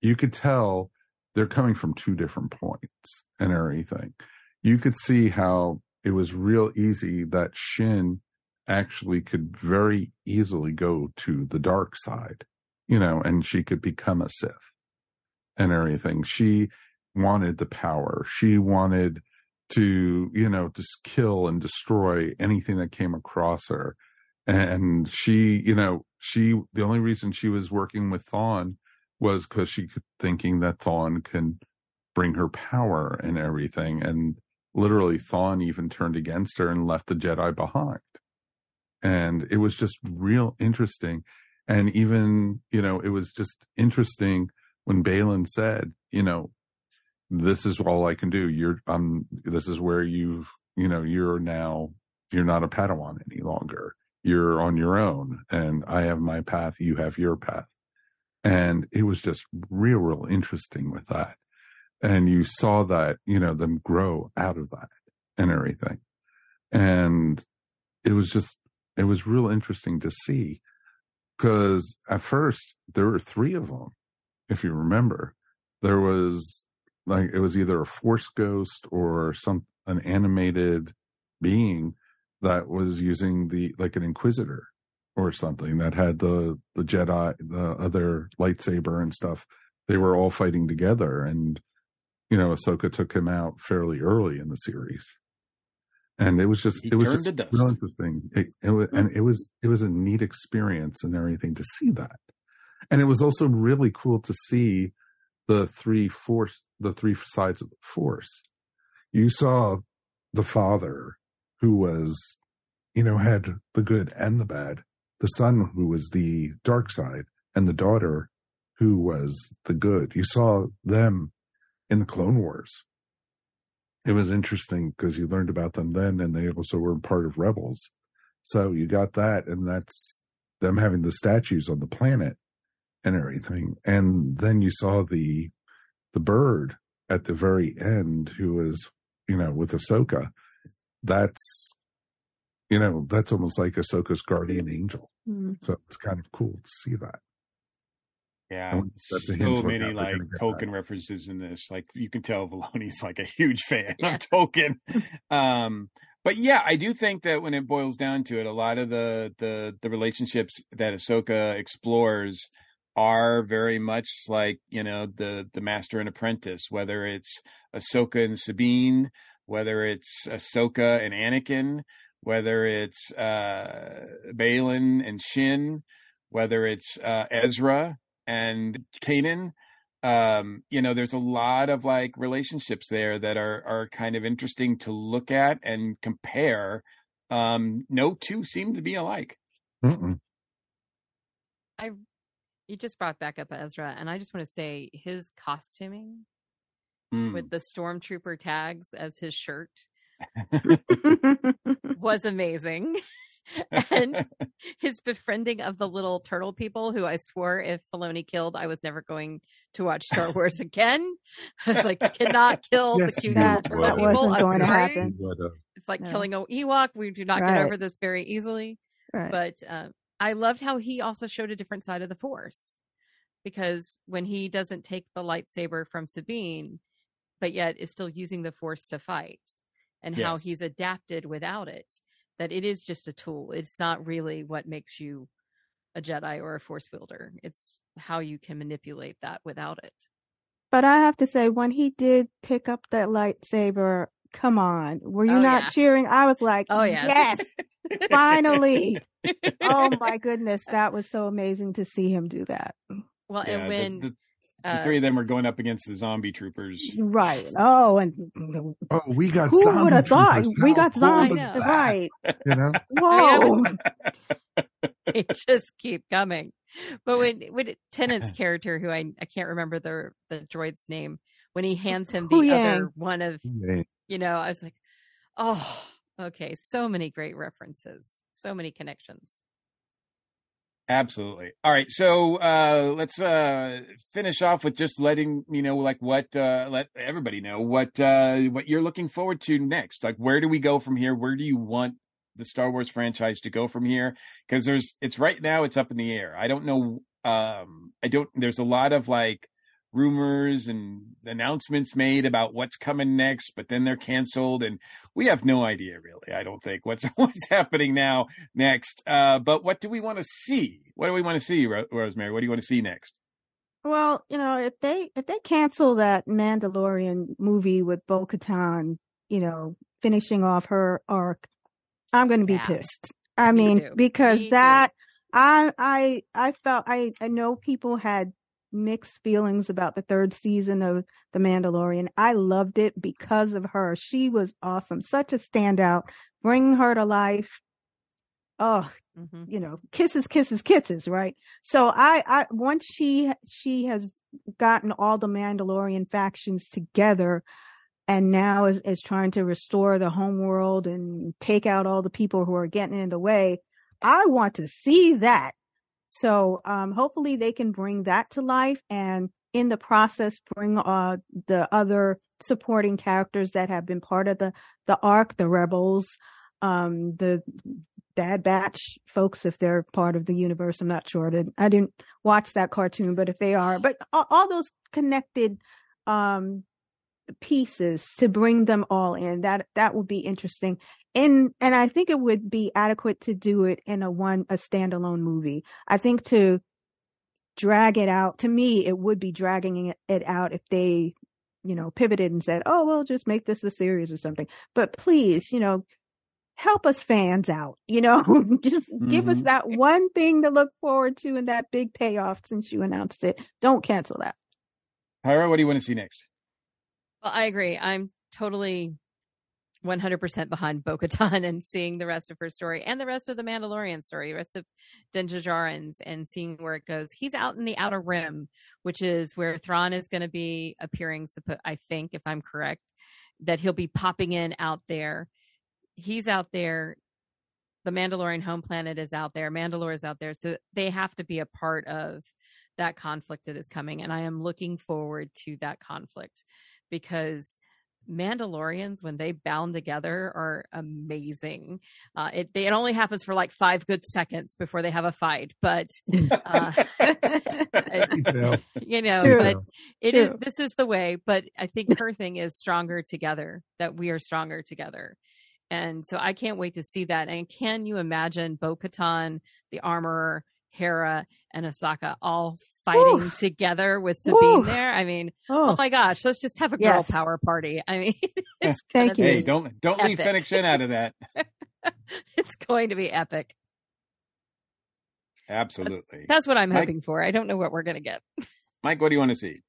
you could tell they're coming from two different points and everything. You could see how it was real easy that Shin actually could very easily go to the dark side, you know, and she could become a Sith and everything. She wanted the power. She wanted to, you know, just kill and destroy anything that came across her. And she, you know, she, the only reason she was working with Thrawn was because she could thinking that Thrawn can bring her power and everything. And literally Thrawn even turned against her and left the Jedi behind. And it was just real interesting. And even, you know, it was just interesting when Balin said, you know, this is all I can do. You're, um, this is where you've, you know, you're now, you're not a Padawan any longer. You're on your own and I have my path. You have your path. And it was just real, real interesting with that. And you saw that, you know, them grow out of that and everything. And it was just, it was real interesting to see because at first there were three of them. If you remember, there was like, it was either a force ghost or some, an animated being that was using the, like an inquisitor or something that had the, the Jedi, the other lightsaber and stuff. They were all fighting together and, you know, Ahsoka took him out fairly early in the series. And it was just, He it was just real interesting. It, it was, and it was, it was a neat experience and everything to see that. And it was also really cool to see the three force, the three sides of the force. You saw the father who was, you know, had the good and the bad, the son who was the dark side, and the daughter who was the good. You saw them in the Clone Wars. It was interesting because you learned about them then, and they also were part of Rebels. So you got that, and that's them having the statues on the planet and everything. And then you saw the the bird at the very end, who was, you know, with Ahsoka. That's, you know, that's almost like Ahsoka's guardian angel. Mm. So it's kind of cool to see that. Yeah, that's a so hint to many what like gonna Tolkien references in this. Like you can tell Filoni's like a huge fan of Tolkien. [LAUGHS] um, but yeah, I do think that when it boils down to it, a lot of the the the relationships that Ahsoka explores are very much like you know the the master and apprentice. Whether it's Ahsoka and Sabine, whether it's Ahsoka and Anakin, whether it's uh, Baylan and Shin, whether it's uh, Ezra and Kanan. Um, you know, there's a lot of like relationships there that are are kind of interesting to look at and compare. Um, no two seem to be alike. Mm-mm. I you just brought back up Ezra, and I just want to say his costuming Mm. with the stormtrooper tags as his shirt [LAUGHS] was amazing. [LAUGHS] and his befriending of the little turtle people who I swore if Filoni killed, I was never going to watch Star Wars [LAUGHS] again. I was like, you cannot kill Yes, the cute you little turtle That people. wasn't I'm going to happen. It's like No. killing a Ewok. We do not get over this very easily. Right. But uh, I loved how he also showed a different side of the Force because when he doesn't take the lightsaber from Sabine, but yet is still using the Force to fight, and how he's adapted without it, that it is just a tool. It's not really what makes you a Jedi or a Force wielder. It's how you can manipulate that without it. But I have to say, when he did pick up that lightsaber, come on, were you Oh, not yeah. cheering? I was like, Oh, yes. yes, finally. [LAUGHS] oh my goodness, that was so amazing to see him do that. Well, Yeah, and the- when the- Uh, three of them are going up against the zombie troopers. Right. Oh, and oh, we got. Who would have thought we got zombies? Right. You know. Whoa. [LAUGHS] they just keep coming. But when when Tennant's [LAUGHS] character, who I I can't remember the the droid's name, when he hands him the Huyang. other one of Yeah. You know, I was like, oh, okay, so many great references, so many connections. Absolutely. All right. So uh let's uh finish off with just letting you know like what uh let everybody know what uh what you're looking forward to next. Like where do we go from here? Where do you want the Star Wars franchise to go from here? Because there's it's right now it's up in the air. I don't know um I don't there's a lot of like rumors and announcements made about what's coming next, but then they're canceled and we have no idea really, I don't think what's [LAUGHS] what's happening now next. Uh but what do we want to see? What do we want to see, Ro- Rosemary? What do you want to see next? Well, you know, if they if they cancel that Mandalorian movie with Bo Katan, you know, finishing off her arc, I'm going to be Snap. pissed. I Me mean, too. because Me too. that I I I felt I I know people had mixed feelings about the third season of The Mandalorian. I loved it because of her. She was awesome, such a standout. Bring her to life. Oh, hmm you know, kisses, kisses, kisses, right? So I, I, once she, she has gotten all the Mandalorian factions together and now is, is trying to restore the home world and take out all the people who are getting in the way. I want to see that. So, um, hopefully they can bring that to life and in the process bring, uh, the other supporting characters that have been part of the, the arc, the rebels, um, the Bad Batch folks, if they're part of the universe. I'm not sure. I didn't, watch that cartoon, but if they are, but all, all those connected, um, pieces to bring them all in, that, that would be interesting. And, and I think it would be adequate to do it in a one, a standalone movie. I think to drag it out, to me, it would be dragging it, it out if they, you know, pivoted and said, oh, well, just make this a series or something. But please, you know, help us fans out, [LAUGHS] you know, just give us Mhm. that one thing to look forward to and that big payoff since you announced it. Don't cancel that. Tyra, what do you want to see next? Well, I agree. I'm totally 100% behind Bo [LAUGHS] and seeing the rest of her story and the rest of the Mandalorian story, the rest of Din and seeing where it goes. He's out in the Outer Rim, which is where Thrawn is going to be appearing, I think, if I'm correct, that he'll be popping in out there. He's out there. The Mandalorian home planet is out there. Mandalore is out there. So they have to be a part of that conflict that is coming. And I am looking forward to that conflict because Mandalorians, when they bound together, are amazing. Uh, it they, it only happens for like five good seconds before they have a fight, but uh, [LAUGHS] [LAUGHS] you know, True. but it is True. this is the way. But I think her thing is stronger together. That we are stronger together, and so I can't wait to see that. And can you imagine Bo Katan, the armorer, Hera, and Ahsoka all fighting Oof. together with Sabine Oof. there? I mean, oh Oh, my gosh, let's just have a girl Yes. power party. I mean, [LAUGHS] it's Thank you. Hey, don't don't leave epic. Fennec Shand out of that. [LAUGHS] [LAUGHS] it's going to be epic. Absolutely. That's what I'm Mike- hoping for. I don't know what we're going to get. Mike, what do you want to see?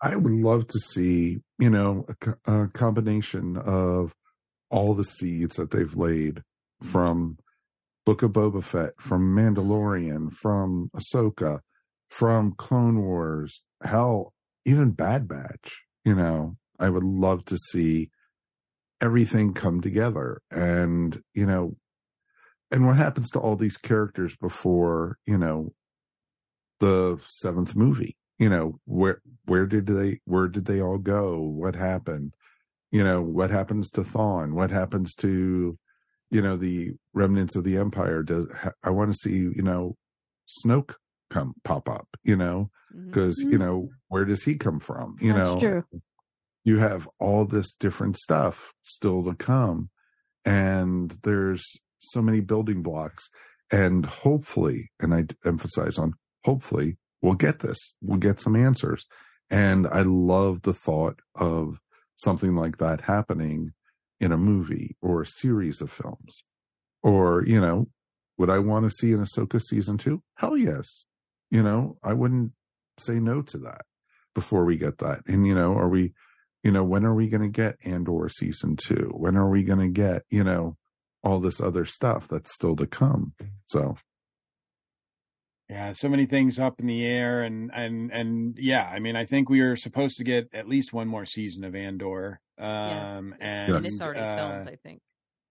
I would love to see, you know, a, a combination of all the seeds that they've laid hmm. from Book of Boba Fett, from Mandalorian, from Ahsoka, from Clone Wars, hell, even Bad Batch. You know, I would love to see everything come together and, you know, and what happens to all these characters before, you know, the seventh movie? You know, where, where did they, where did they all go? What happened? You know, what happens to Thrawn? What happens to, you know, the remnants of the Empire? Does, I want to see, you know, Snoke come pop up, you know, mm-hmm. because, you mm-hmm. know, where does he come from? You That's know, true. you have all this different stuff still to come and there's so many building blocks and hopefully and i emphasize on hopefully we'll get this we'll get some answers and i love the thought of something like that happening in a movie or a series of films or you know would i want to see an ahsoka season two hell yes you know i wouldn't say no to that before we get that. And, you know, are we, you know, when are we going to get Andor season two? When are we going to get, you know, all this other stuff that's still to come? So, yeah, so many things up in the air, and and and yeah, I mean, I think we are supposed to get at least one more season of Andor. Um, yes. and, and it's already uh, filmed, I think.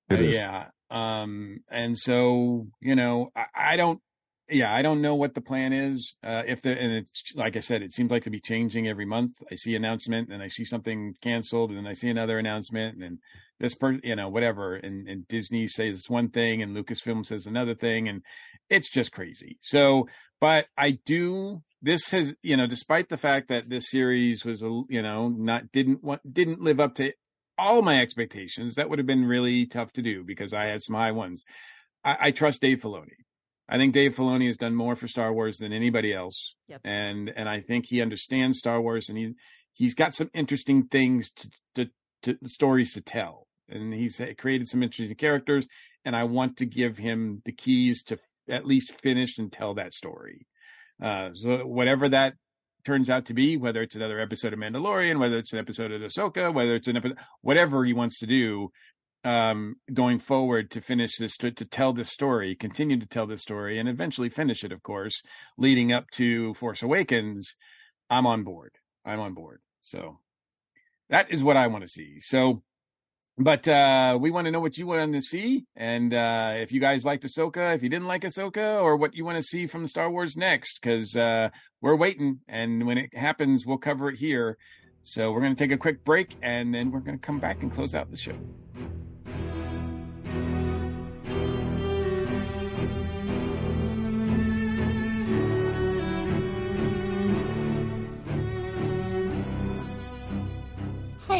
Uh, yeah. Um, and so, you know, I, I, don't, yeah, I don't know what the plan is. Uh, if the, and it's, like I said, it seems like to be changing every month. I see announcement and I see something canceled and then I see another announcement and then this person, you know, whatever. And, and Disney says one thing and Lucasfilm says another thing and it's just crazy. So, but I do, this has, you know, despite the fact that this series was, a, you know, not, didn't want, didn't live up to all my expectations. That would have been really tough to do because I had some high ones. I, I trust Dave Filoni. I think Dave Filoni has done more for Star Wars than anybody else, yep. and and I think he understands Star Wars, and he he's got some interesting things to to, to stories to tell, and he's created some interesting characters, and I want to give him the keys to at least finish and tell that story. Uh, so whatever that turns out to be, whether it's another episode of Mandalorian, whether it's an episode of Ahsoka, whether it's an episode, whatever he wants to do, um, going forward to finish this, to, to tell this story, continue to tell this story, and eventually finish it, of course, leading up to Force Awakens, I'm on board. I'm on board. So that is what I want to see. So but uh, we want to know what you want to see, and uh, if you guys liked Ahsoka, if you didn't like Ahsoka, or what you want to see from Star Wars next, because uh, we're waiting, and when it happens, we'll cover it here. So we're going to take a quick break, and then we're going to come back and close out the show.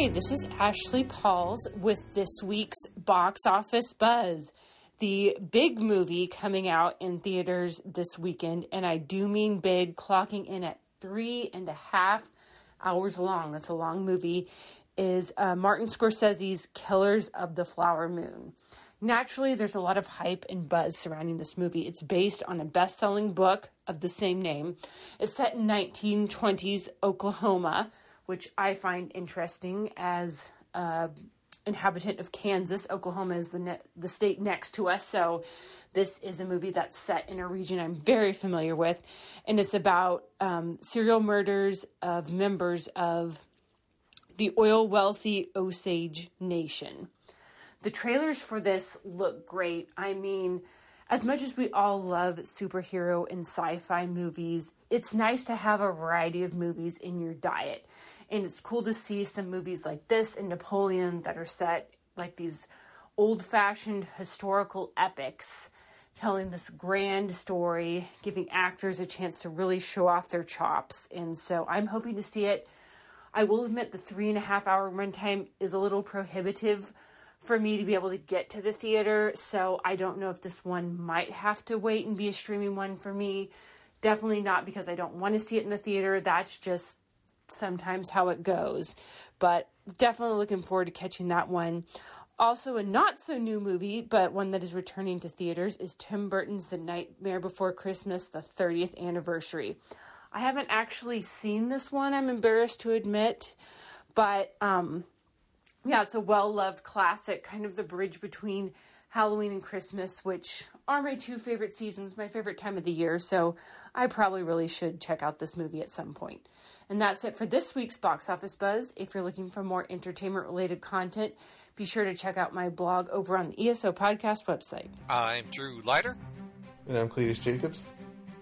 Hi, this is Ashley Pauls with this week's box office buzz. The big movie coming out in theaters this weekend, and I do mean big, clocking in at three and a half hours long. That's a long movie. Is uh, Martin Scorsese's Killers of the Flower Moon. Naturally, there's a lot of hype and buzz surrounding this movie. It's based on a best selling book of the same name. It's set in 1920s Oklahoma which I find interesting as uh, inhabitant of Kansas. Oklahoma is the ne- the state next to us, so this is a movie that's set in a region I'm very familiar with, and it's about um, serial murders of members of the oil wealthy Osage Nation. The trailers for this look great. I mean, as much as we all love superhero and sci fi movies, it's nice to have a variety of movies in your diet. And it's cool to see some movies like this and Napoleon that are set like these old fashioned historical epics, telling this grand story, giving actors a chance to really show off their chops. And so I'm hoping to see it. I will admit the three and a half hour runtime is a little prohibitive for me to be able to get to the theater. So I don't know if this one might have to wait and be a streaming one for me. Definitely not because I don't want to see it in the theater. That's just sometimes how it goes. But definitely looking forward to catching that one. Also, a not so new movie, but one that is returning to theaters, is Tim Burton's The Nightmare Before Christmas, the 30th anniversary. I haven't actually seen this one, I'm embarrassed to admit, but um, yeah, it's a well loved classic, kind of the bridge between Halloween and Christmas, which are my two favorite seasons, my favorite time of the year, so I probably really should check out this movie at some point. And that's it for this week's Box Office Buzz. If you're looking for more entertainment related content, be sure to check out my blog over on the ESO Podcast website. I'm Drew Leiter. And I'm Cletus Jacobs.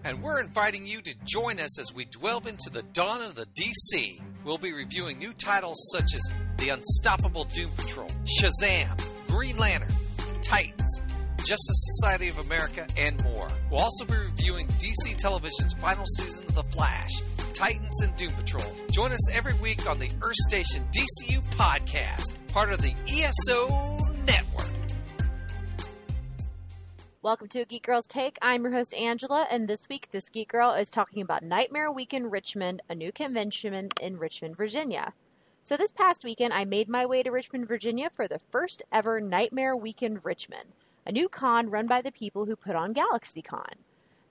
And we're inviting you to join us as we delve into the dawn of the DC. We'll be reviewing new titles such as The Unstoppable Doom Patrol, Shazam, Green Lantern, Titans, Justice Society of America, and more. We'll also be reviewing DC Television's final season of The Flash Titans and Doom Patrol. Join us every week on the Earth Station DCU podcast, part of the ESO network. Welcome to Geek Girls Take. I'm your host, Angela, and this week, this Geek Girl is talking about Nightmare Weekend Richmond, a new convention in Richmond, Virginia. So, this past weekend, I made my way to Richmond, Virginia for the first ever Nightmare Weekend Richmond, a new con run by the people who put on GalaxyCon.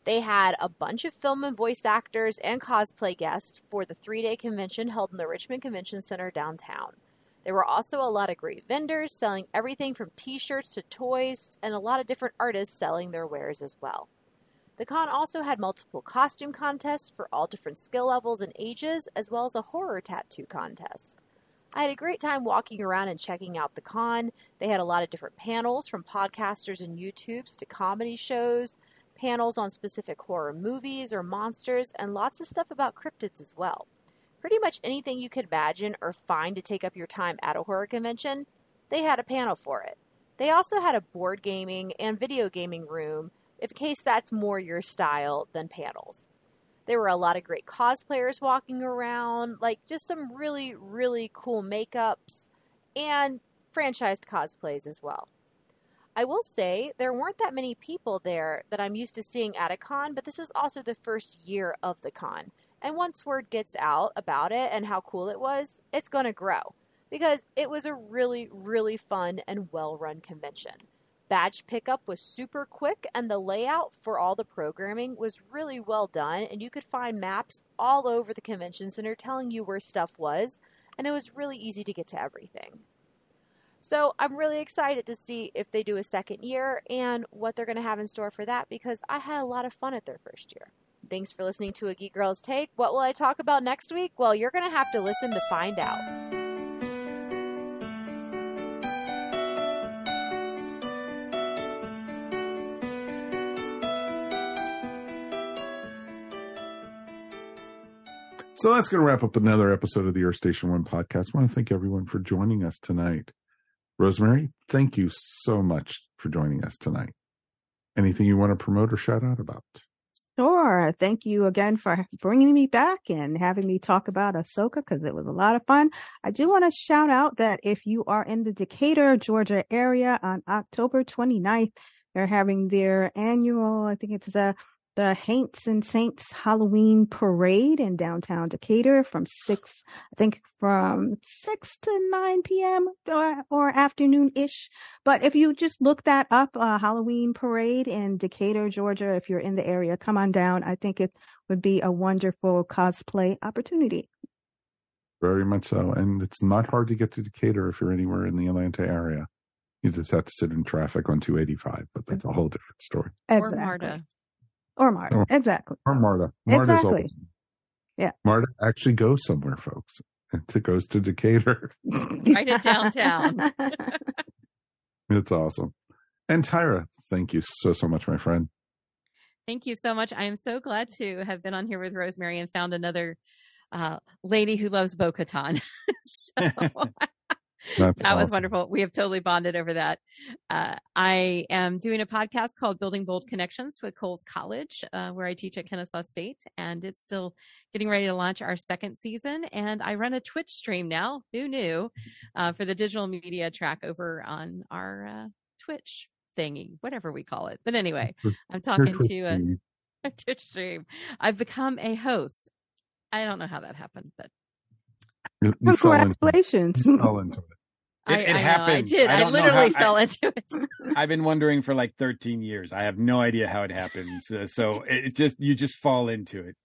They had a bunch of film and voice actors and cosplay guests for the three day convention held in the Richmond Convention Center downtown. There were also a lot of great vendors selling everything from t shirts to toys, and a lot of different artists selling their wares as well. The con also had multiple costume contests for all different skill levels and ages, as well as a horror tattoo contest. I had a great time walking around and checking out the con. They had a lot of different panels from podcasters and YouTubes to comedy shows, panels on specific horror movies or monsters, and lots of stuff about cryptids as well. Pretty much anything you could imagine or find to take up your time at a horror convention, they had a panel for it. They also had a board gaming and video gaming room, in case that's more your style than panels. There were a lot of great cosplayers walking around, like just some really, really cool makeups and franchised cosplays as well. I will say there weren't that many people there that I'm used to seeing at a con, but this was also the first year of the con. And once word gets out about it and how cool it was, it's going to grow because it was a really, really fun and well run convention. Badge pickup was super quick, and the layout for all the programming was really well done. And you could find maps all over the convention center telling you where stuff was, and it was really easy to get to everything. So I'm really excited to see if they do a second year and what they're going to have in store for that because I had a lot of fun at their first year. Thanks for listening to A Geek Girl's Take. What will I talk about next week? Well, you're going to have to listen to find out. So that's going to wrap up another episode of the Earth Station One podcast. I want to thank everyone for joining us tonight. Rosemary, thank you so much for joining us tonight. Anything you want to promote or shout out about? Sure. Thank you again for bringing me back and having me talk about Ahsoka because it was a lot of fun. I do want to shout out that if you are in the Decatur, Georgia area on October 29th, they're having their annual, I think it's the the Haints and Saints Halloween Parade in downtown Decatur from six, I think from six to nine p.m. or, or afternoon ish. But if you just look that up, uh, Halloween Parade in Decatur, Georgia, if you're in the area, come on down. I think it would be a wonderful cosplay opportunity. Very much so, and it's not hard to get to Decatur if you're anywhere in the Atlanta area. You just have to sit in traffic on 285, but that's a whole different story. Exactly. Or MARTA. Or Marta. Or- exactly. Or Marta. Marta's Exactly. always- Yeah. Marta actually goes somewhere, folks. It goes to Decatur. [LAUGHS] right at downtown. [LAUGHS] It's awesome. And Tyra, thank you so, so much, my friend. Thank you so much. I am so glad to have been on here with Rosemary and found another uh, lady who loves Bo Katan. [LAUGHS] so That's that was wonderful. We have totally bonded over that. Uh, I am doing a podcast called Building Bold Connections with Coles College, uh, where I teach at Kennesaw State, and it's still getting ready to launch our second season. And I run a Twitch stream now, who knew, uh, for the digital media track over on our uh, Twitch thingy, whatever we call it. But anyway, I'm talking to a, [LAUGHS] a Twitch stream. I've become a host. I don't know how that happened, but You, you fell into. Congratulations. You fell into it. I, It, it I know, I did. I, don't literally how- fell I, into it. [LAUGHS] I've been wondering for like 13 years. I have no idea how it happens. Uh, so it it just you just fall into it.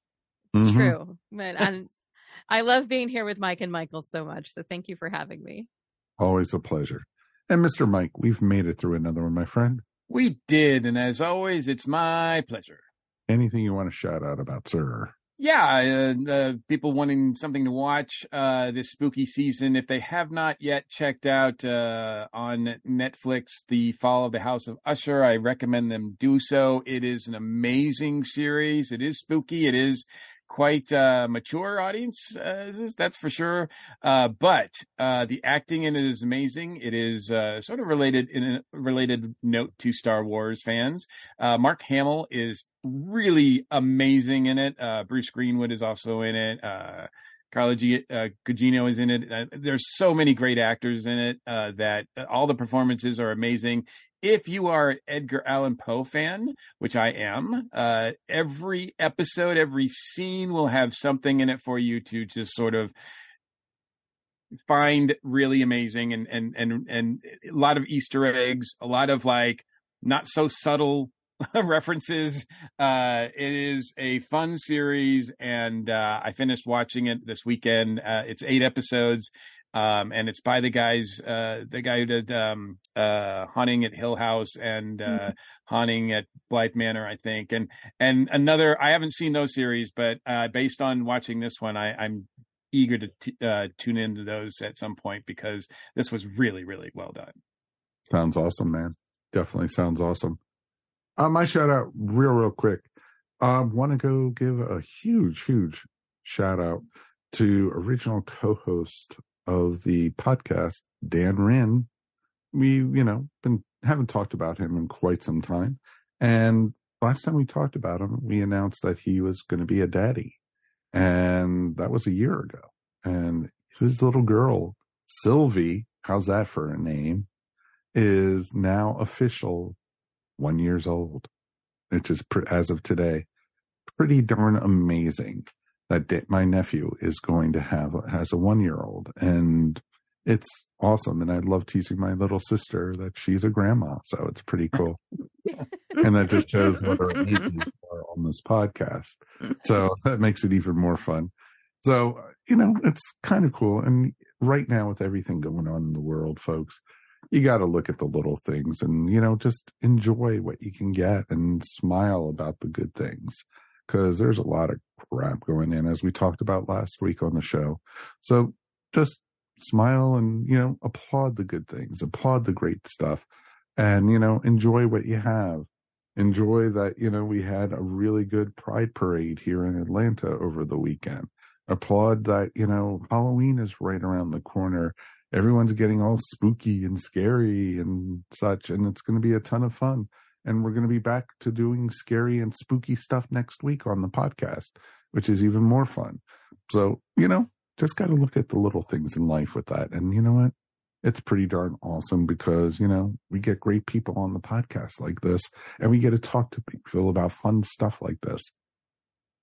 It's Mhm. true. But and I love being here with Mike and Michael so much. So thank you for having me. Always a pleasure. And Mr. Mike, we've made it through another one, my friend. We did, and as always, it's my pleasure. Anything you want to shout out about, sir? Yeah, uh, uh, people wanting something to watch uh, this spooky season. If they have not yet checked out uh, on Netflix The Fall of the House of Usher, I recommend them do so. It is an amazing series. It is spooky. It is quite uh, mature audience, uh, that's for sure. Uh, but uh, the acting in it is amazing. It is uh, sort of related in a related note to Star Wars fans. Mark Hamill is really amazing in it. Bruce Greenwood is also in it. Carla G- uh, Gugino is in it. Uh, there's so many great actors in it uh, that all the performances are amazing. If you are an Edgar Allan Poe fan, which I am, uh, every episode, every scene will have something in it for you to just sort of find really amazing and and and and a lot of Easter eggs, a lot of like not so subtle [LAUGHS] references. Uh, it is a fun series, and uh, I finished watching it this weekend. Uh, it's eight episodes, um, and it's by the guys, uh, the guy who did um, uh, Haunting at Hill House and uh, mm-hmm. Haunting at Bly Manor, I think, and and another. I haven't seen those series, but based on watching this one, I, I'm eager to t- tune into those at some point because this was really, really well done. Sounds awesome, man. Definitely sounds awesome. Uh, my shout out, real, real quick. I um, want to go give a huge, huge shout out to original co-host of the podcast, Dan Wren. We, you know, been haven't talked about him in quite some time, and last time we talked about him, we announced that he was going to be a daddy, and that was a year ago. And his little girl, Sylvie, how's that for a name? Is now official one years old, which is as of today, pretty darn amazing that my nephew is going to have has a one year old and it's awesome and i love teasing my little sister that she's a grandma so it's pretty cool. [LAUGHS] And that just shows what our ages are on this podcast. So [LAUGHS] that makes it even more fun. So you know it's kind of cool and right now with everything going on in the world folks you got to look at the little things and, you know, just enjoy what you can get and smile about the good things because there's a lot of crap going in, as we talked about last week on the show. So just smile and, you know, applaud the good things, applaud the great stuff, and, you know, enjoy what you have. Enjoy that, you know, we had a really good pride parade here in Atlanta over the weekend. Applaud that, you know, Halloween is right around the corner everyone's getting all spooky and scary and such, and it's going to be a ton of fun. And we're going to be back to doing scary and spooky stuff next week on the podcast, which is even more fun. So, you know, just got to look at the little things in life with that. And you know what? It's pretty darn awesome because, you know, we get great people on the podcast like this and we get to talk to people about fun stuff like this.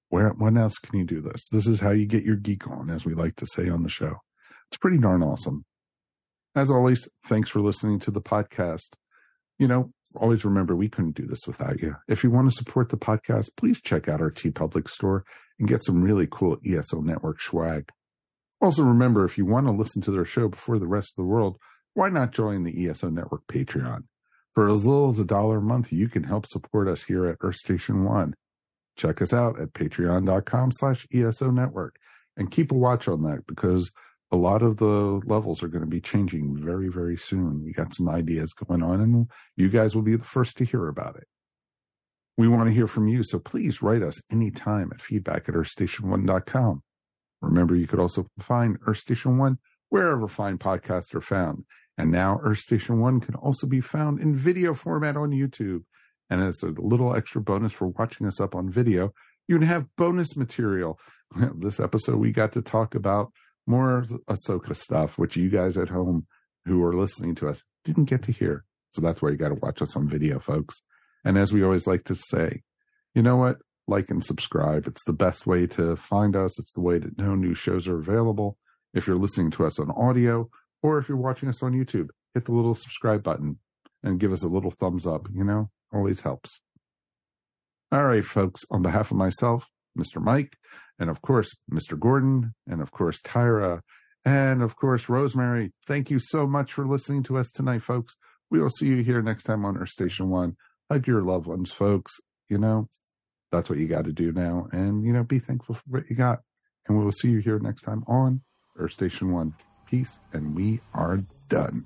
Where, when else can you do this? This is how you get your geek on, as we like to say on the show. It's pretty darn awesome. As always, thanks for listening to the podcast. You know, always remember we couldn't do this without you. If you want to support the podcast, please check out our TeePublic store and get some really cool ESO network swag. Also remember, if you want to listen to their show before the rest of the world, why not join the ESO network Patreon? For as little as a dollar a month, you can help support us here at Earth Station One. Check us out at patreon.com slash ESO network and keep a watch on that because a lot of the levels are going to be changing very, very soon. We got some ideas going on, and you guys will be the first to hear about it. We want to hear from you, so please write us anytime at feedback at earthstation1.com. Remember, you could also find Earth Station One wherever fine podcasts are found. And now Earth Station One can also be found in video format on YouTube. And as a little extra bonus for watching us up on video, you can have bonus material. [LAUGHS] This episode, we got to talk about more Ahsoka stuff, which you guys at home who are listening to us didn't get to hear. So that's why you got to watch us on video, folks. And as we always like to say, you know what? Like and subscribe. It's the best way to find us. It's the way to know new shows are available. If you're listening to us on audio or if you're watching us on YouTube, hit the little subscribe button and give us a little thumbs up. You know, always helps. All right, folks, on behalf of myself, Mr. Mike, and of course, Mr. Gordon, and of course, Tyra, and of course, Rosemary. Thank you so much for listening to us tonight, folks. We will see you here next time on Earth Station One. Hug your loved ones, folks. You know, that's what you got to do now. And, you know, be thankful for what you got. And we will see you here next time on Earth Station One. Peace, and we are done.